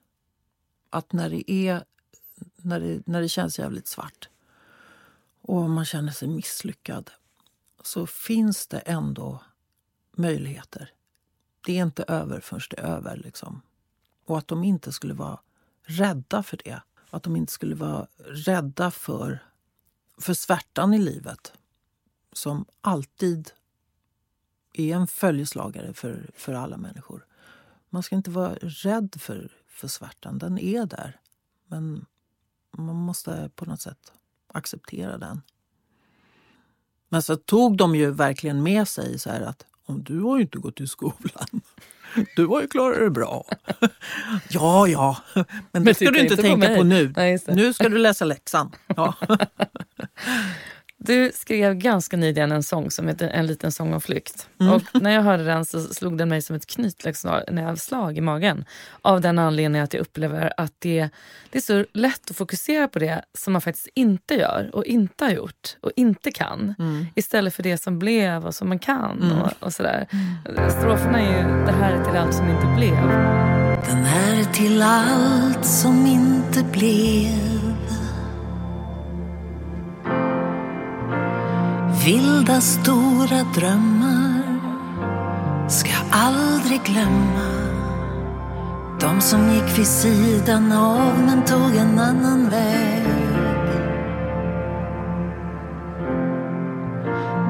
Att när det, är, när, det, när det känns jävligt svart och man känner sig misslyckad så finns det ändå möjligheter. Det är inte över förrän det är över. Liksom. Och att de inte skulle vara rädda för det. Att de inte skulle vara rädda för, för svärtan i livet som alltid är en följeslagare för, för alla människor. Man ska inte vara rädd för, för svärtan. Den är där. Men man måste på något sätt acceptera den. Men så tog de ju verkligen med sig så här att om du har ju inte gått i skolan. Du har ju klarat det bra. ja, ja, men, men det ska du inte tänka på, på nu. Nej, nu ska du läsa läxan. Ja. Du skrev ganska nyligen en sång som heter En liten sång om flykt. Mm. Och när jag hörde den så slog den mig som ett knytnävsslag i magen. Av den anledningen att jag upplever att det, det är så lätt att fokusera på det som man faktiskt inte gör och inte har gjort och inte kan. Mm. Istället för det som blev och som man kan. Mm. Och, och, sådär. Mm. Stroferna är ju Det här är till allt som inte blev. Den här är till allt som inte blev vilda stora drömmar ska aldrig glömma de som gick vid sidan av men tog en annan väg.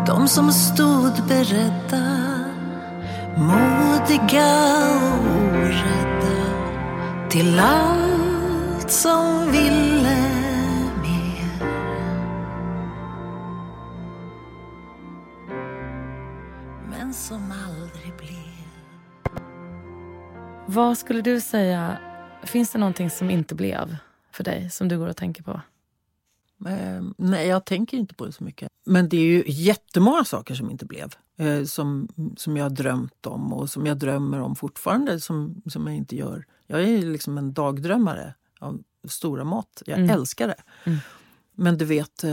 De som stod beredda, modiga och orädda till allt som ville som aldrig blev. Vad skulle du säga, finns det någonting som inte blev för dig som du går och tänker på? Eh, nej, jag tänker inte på det så mycket. Men det är ju jättemånga saker som inte blev. Eh, som, som jag har drömt om och som jag drömmer om fortfarande som, som jag inte gör. Jag är liksom en dagdrömmare av stora mått. Jag mm. älskar det. Mm. Men du vet, eh,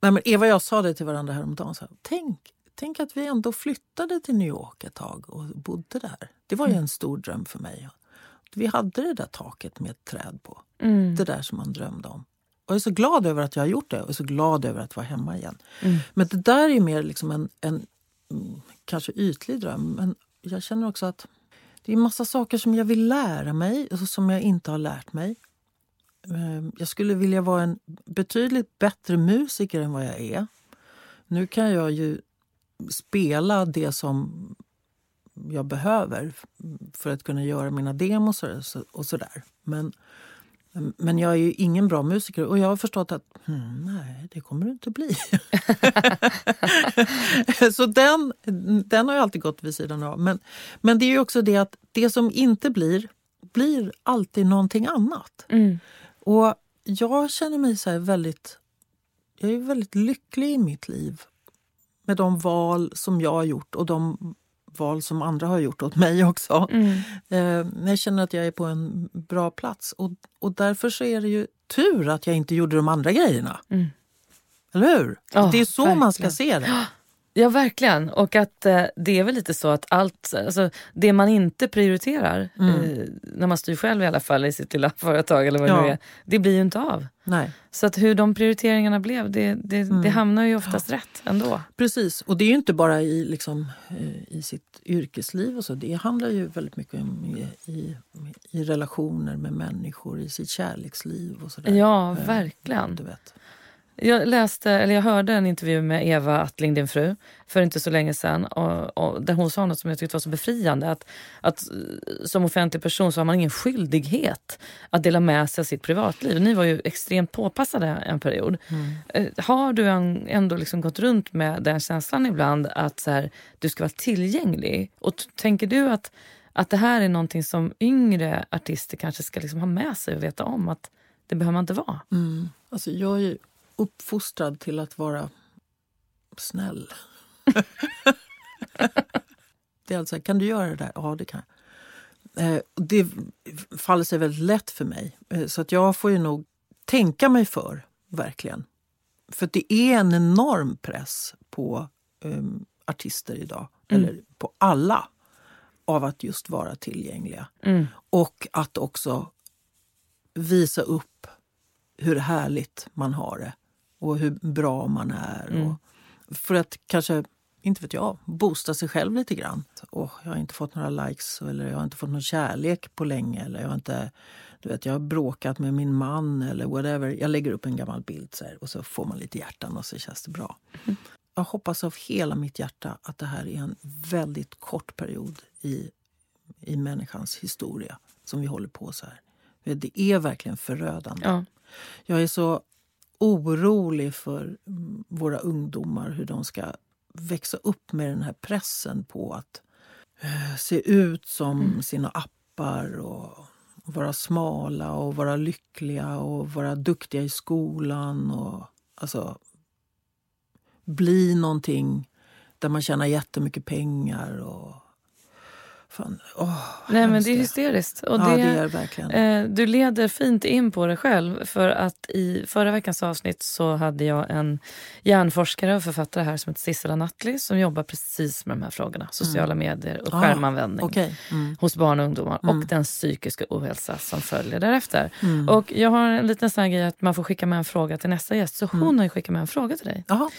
nej, men Eva och jag sa det till varandra häromdagen. Så här, Tänk Tänk att vi ändå flyttade till New York ett tag och bodde där. Det var ju mm. en stor dröm för mig. Vi hade det där taket med ett träd på. Mm. Det där som man drömde om. Och jag är så glad över att jag har gjort det och är så glad över att vara hemma igen. Mm. Men det där är mer liksom en, en mm, kanske ytlig dröm. Men jag känner också att det är massa saker som jag vill lära mig och som jag inte har lärt mig. Ehm, jag skulle vilja vara en betydligt bättre musiker än vad jag är. Nu kan jag ju spela det som jag behöver för att kunna göra mina demos och sådär. Men, men jag är ju ingen bra musiker och jag har förstått att hmm, nej, det kommer du inte bli. så den, den har jag alltid gått vid sidan av. Men, men det är också det att det som inte blir, blir alltid någonting annat. Mm. Och jag känner mig så väldigt... Jag är väldigt lycklig i mitt liv med de val som jag har gjort och de val som andra har gjort åt mig också. Mm. Eh, jag känner att jag är på en bra plats. Och, och därför så är det ju tur att jag inte gjorde de andra grejerna. Mm. Eller hur? Oh, det är så verkligen. man ska se det. Ja, verkligen. Och att eh, det är väl lite så att allt, alltså, det man inte prioriterar, mm. eh, när man styr själv i alla fall i sitt lilla företag eller vad ja. det nu är, det blir ju inte av. Nej. Så att hur de prioriteringarna blev, det, det, mm. det hamnar ju oftast ja. rätt ändå. Precis, och det är ju inte bara i, liksom, eh, i sitt yrkesliv och så. Det handlar ju väldigt mycket om i, i, i relationer med människor, i sitt kärleksliv och sådär. Ja, eh, verkligen. Du vet. Jag, läste, eller jag hörde en intervju med Eva Attling, din fru, för inte så länge sedan. Och, och där hon sa något som jag tyckte var så befriande. Att, att som offentlig person så har man ingen skyldighet att dela med sig av sitt privatliv. Ni var ju extremt påpassade en period. Mm. Eh, har du ändå liksom gått runt med den känslan ibland att så här, du ska vara tillgänglig? Och tänker du att, att det här är någonting som yngre artister kanske ska liksom ha med sig och veta om? att det behöver man inte vara. Mm. Alltså jag är uppfostrad till att vara snäll. det är alltså, kan du göra det där? Ja, det kan jag. Eh, det faller sig väldigt lätt för mig. Eh, så att jag får ju nog tänka mig för, verkligen. För det är en enorm press på um, artister idag, mm. eller på alla, av att just vara tillgängliga. Mm. Och att också visa upp hur härligt man har det och hur bra man är. Mm. Och för att kanske, inte vet jag, boosta sig själv lite grann. Oh, jag har inte fått några likes eller jag har inte fått någon kärlek på länge. Eller jag har inte, du vet, jag har bråkat med min man eller whatever. Jag lägger upp en gammal bild så här, och så får man lite hjärtan och så känns det bra. Mm. Jag hoppas av hela mitt hjärta att det här är en väldigt kort period i i människans historia som vi håller på så här. Det är verkligen förödande. Ja. Jag är så orolig för mm, våra ungdomar, hur de ska växa upp med den här pressen på att eh, se ut som Mm. sina appar och vara smala och vara lyckliga och vara duktiga i skolan. Och, alltså, bli någonting där man tjänar jättemycket pengar. Och, fan, åh, Nej men det är hysteriskt. Och ja, det, det är verkligen. Eh, du leder fint in på det själv. För att i förra veckans avsnitt så hade jag en hjärnforskare och författare här som heter Sissela Nattli som jobbar precis med de här frågorna. Sociala medier och Ah, skärmanvändning Okej. Mm. hos barn och ungdomar Mm. och den psykiska ohälsa som följer därefter. Mm. Och jag har en liten sån här grej att man får skicka med en fråga till nästa gäst. Så hon Mm. har ju skickat med en fråga till dig. Jaha.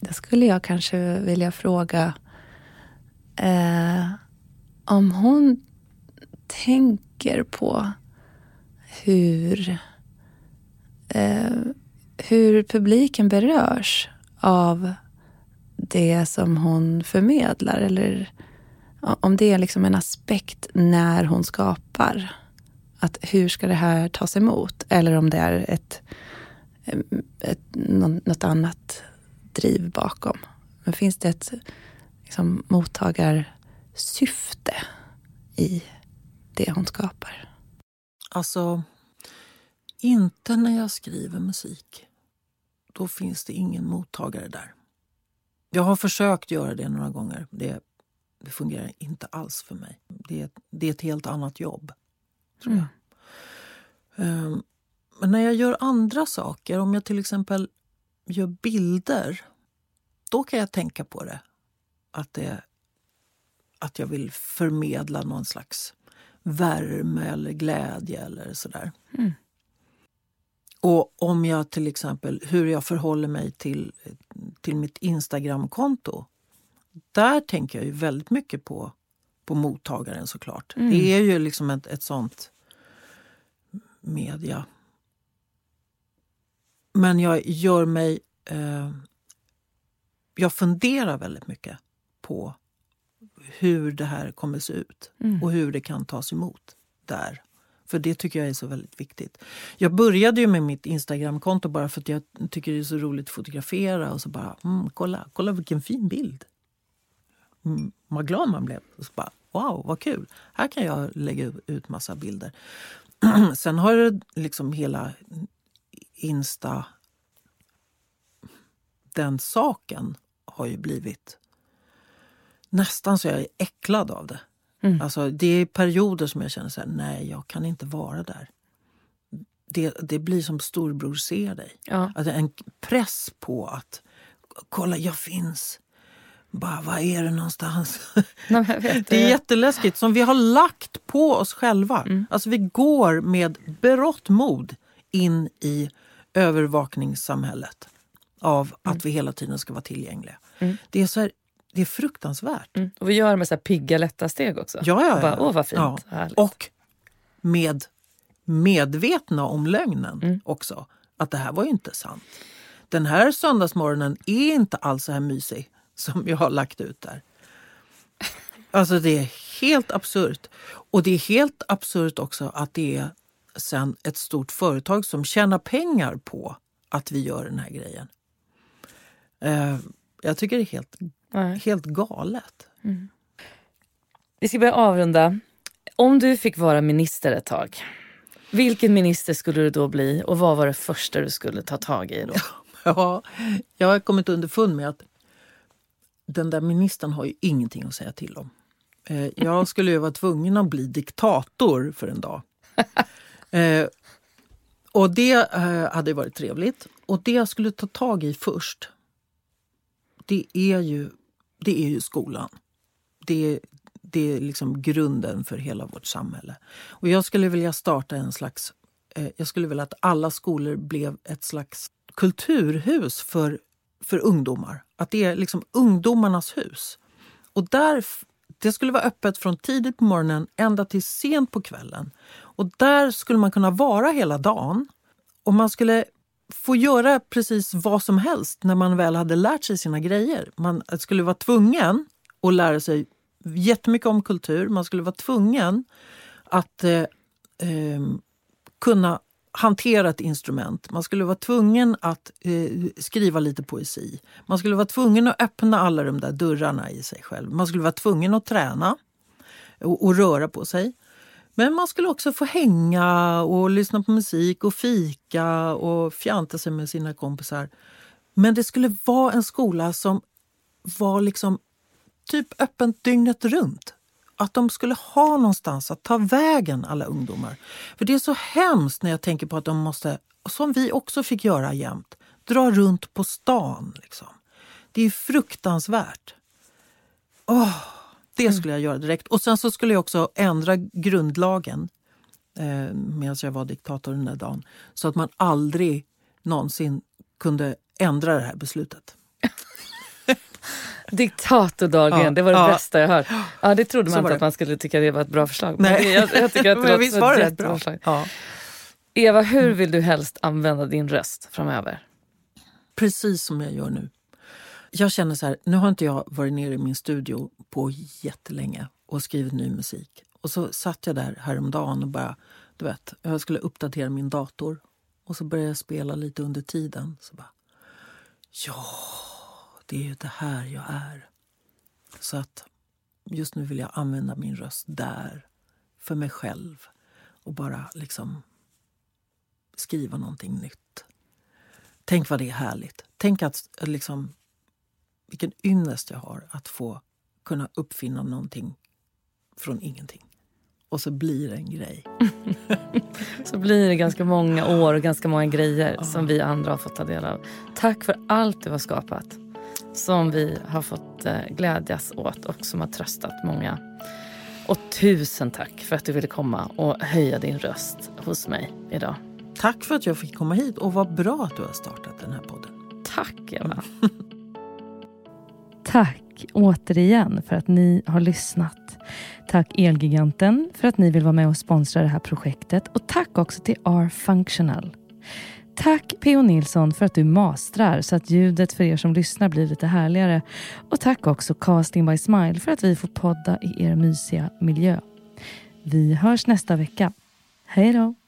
Då skulle jag kanske vilja fråga eh, om hon tänker på hur, eh, hur publiken berörs av det som hon förmedlar. Eller om det är liksom en aspekt när hon skapar. Att hur ska det här tas emot? Eller om det är ett, ett, något annat driv bakom. Men finns det ett liksom, mottagarsyfte i det hon skapar? Alltså, inte när jag skriver musik. Då finns det ingen mottagare där. Jag har försökt göra det några gånger. Det, det fungerar inte alls för mig. Det, är- det är ett helt annat jobb. Tror jag. Ehm, Men när jag gör andra saker, om jag till exempel gör bilder, då kan jag tänka på det. Att, det, att jag vill förmedla någon slags värme eller glädje eller sådär. Mm. Och om jag till exempel, hur jag förhåller mig till, till mitt Instagramkonto. Där tänker jag ju väldigt mycket på, på mottagaren såklart. Mm. Det är ju liksom ett, ett sånt media. Men jag gör mig... Eh, jag funderar väldigt mycket på hur det här kommer se ut Mm. och hur det kan tas emot där. För det tycker jag är så väldigt viktigt. Jag började ju med mitt Instagramkonto bara för att jag tycker det är så roligt att fotografera och så bara, mm, kolla, kolla vilken fin bild. Mm, vad glad man blev. Och så bara, wow, vad kul. Här kan jag lägga ut massa bilder. Sen har det liksom hela Insta... Den saken har ju blivit nästan så jag är äcklad av det. Mm. Alltså, det är perioder som jag känner så här, nej, jag kan inte vara där. Det, det blir som storbror ser dig. Ja. Alltså en press på att kolla, jag finns. Bara, var är du någonstans? Nej, jag Det är jätteläskigt, som vi har lagt på oss själva. Mm. Alltså vi går med berått mod in i övervakningssamhället av att vi hela tiden ska vara tillgängliga. Mm. Det, är så här, det är fruktansvärt. Mm. Och vi gör det med så här pigga, lätta steg också. Ja, ja, Och bara, ja. Åh, vad fint. Ja. Härligt. Och med medvetna om lögnen Mm. också. Att det här var ju inte sant. Den här söndagsmorgonen är inte alls så här mysig som jag har lagt ut där. Alltså det är helt absurt. Och det är helt absurt också att det är sen ett stort företag som tjänar pengar på att vi gör den här grejen. Eh, jag tycker det är helt, Nej. helt galet. Vi ska börja avrunda. Om du fick vara minister ett tag, vilken minister skulle du då bli och vad var det första du skulle ta tag i då? Ja, jag har kommit underfund med att den där ministern har ju ingenting att säga till om. Eh, Jag skulle ju vara tvungen att bli diktator för en dag. Eh, och det eh, hade varit trevligt. Och det jag skulle ta tag i först, det är ju, det är ju skolan. Det är, det är liksom grunden för hela vårt samhälle. Och jag skulle vilja starta en slags... Eh, jag skulle vilja att alla skolor blev ett slags kulturhus för, för ungdomar. Att det är liksom ungdomarnas hus. Och där, det skulle vara öppet från tidigt på morgonen ända till sent på kvällen. Och där skulle man kunna vara hela dagen. Och man skulle få göra precis vad som helst när man väl hade lärt sig sina grejer. Man skulle vara tvungen att lära sig jättemycket om kultur. Man skulle vara tvungen att eh, eh, kunna hantera ett instrument. Man skulle vara tvungen att eh, skriva lite poesi. Man skulle vara tvungen att öppna alla de där dörrarna i sig själv. Man skulle vara tvungen att träna och, och röra på sig. Men man skulle också få hänga och lyssna på musik och fika och fjanta sig med sina kompisar. Men det skulle vara en skola som var liksom typ öppen dygnet runt. Att de skulle ha någonstans att ta vägen, alla ungdomar. För det är så hemskt när jag tänker på att de måste, som vi också fick göra jämt, dra runt på stan. Liksom. Det är fruktansvärt. Oh, det skulle jag göra direkt. Och sen så skulle jag också ändra grundlagen eh, medan jag var diktator den där dagen. Så att man aldrig någonsin kunde ändra det här beslutet. Diktator Dahlgren, Ja, det var det ja. bästa jag hört. Ja, det trodde man inte att man skulle tycka det var ett bra förslag. Nej. jag, jag tycker att det Men visst var ett det bra? förslag. Ja. Eva, hur vill du helst använda din röst framöver? Precis som jag gör nu. Jag känner så här, nu har inte jag varit nere i min studio på jättelänge och skrivit ny musik. Och så satt jag där häromdagen och bara, du vet, jag skulle uppdatera min dator. Och så började jag spela lite under tiden. Så bara, ja, det är ju det här jag är. Så att just nu vill jag använda min röst där, för mig själv. Och bara liksom skriva någonting nytt. Tänk vad det är härligt. Tänk att liksom, vilken ynnest jag har att få kunna uppfinna någonting från ingenting. Och så blir det en grej. Så blir det ganska många år och ganska många grejer som vi andra har fått ta del av. Tack för allt du har skapat. Som vi har fått eh, glädjas åt och som har tröstat många. Och tusen tack för att du ville komma och höja din röst hos mig idag. Tack för att jag fick komma hit och vad bra att du har startat den här podden. Tack Eva. Tack återigen för att ni har lyssnat. Tack Elgiganten för att ni vill vara med och sponsra det här projektet. Och tack också till R-Functional. Tack P.O. Nilsson för att du mastrar så att ljudet för er som lyssnar blir lite härligare. Och tack också Casting by Smile för att vi får podda i er mysiga miljö. Vi hörs nästa vecka. Hej då!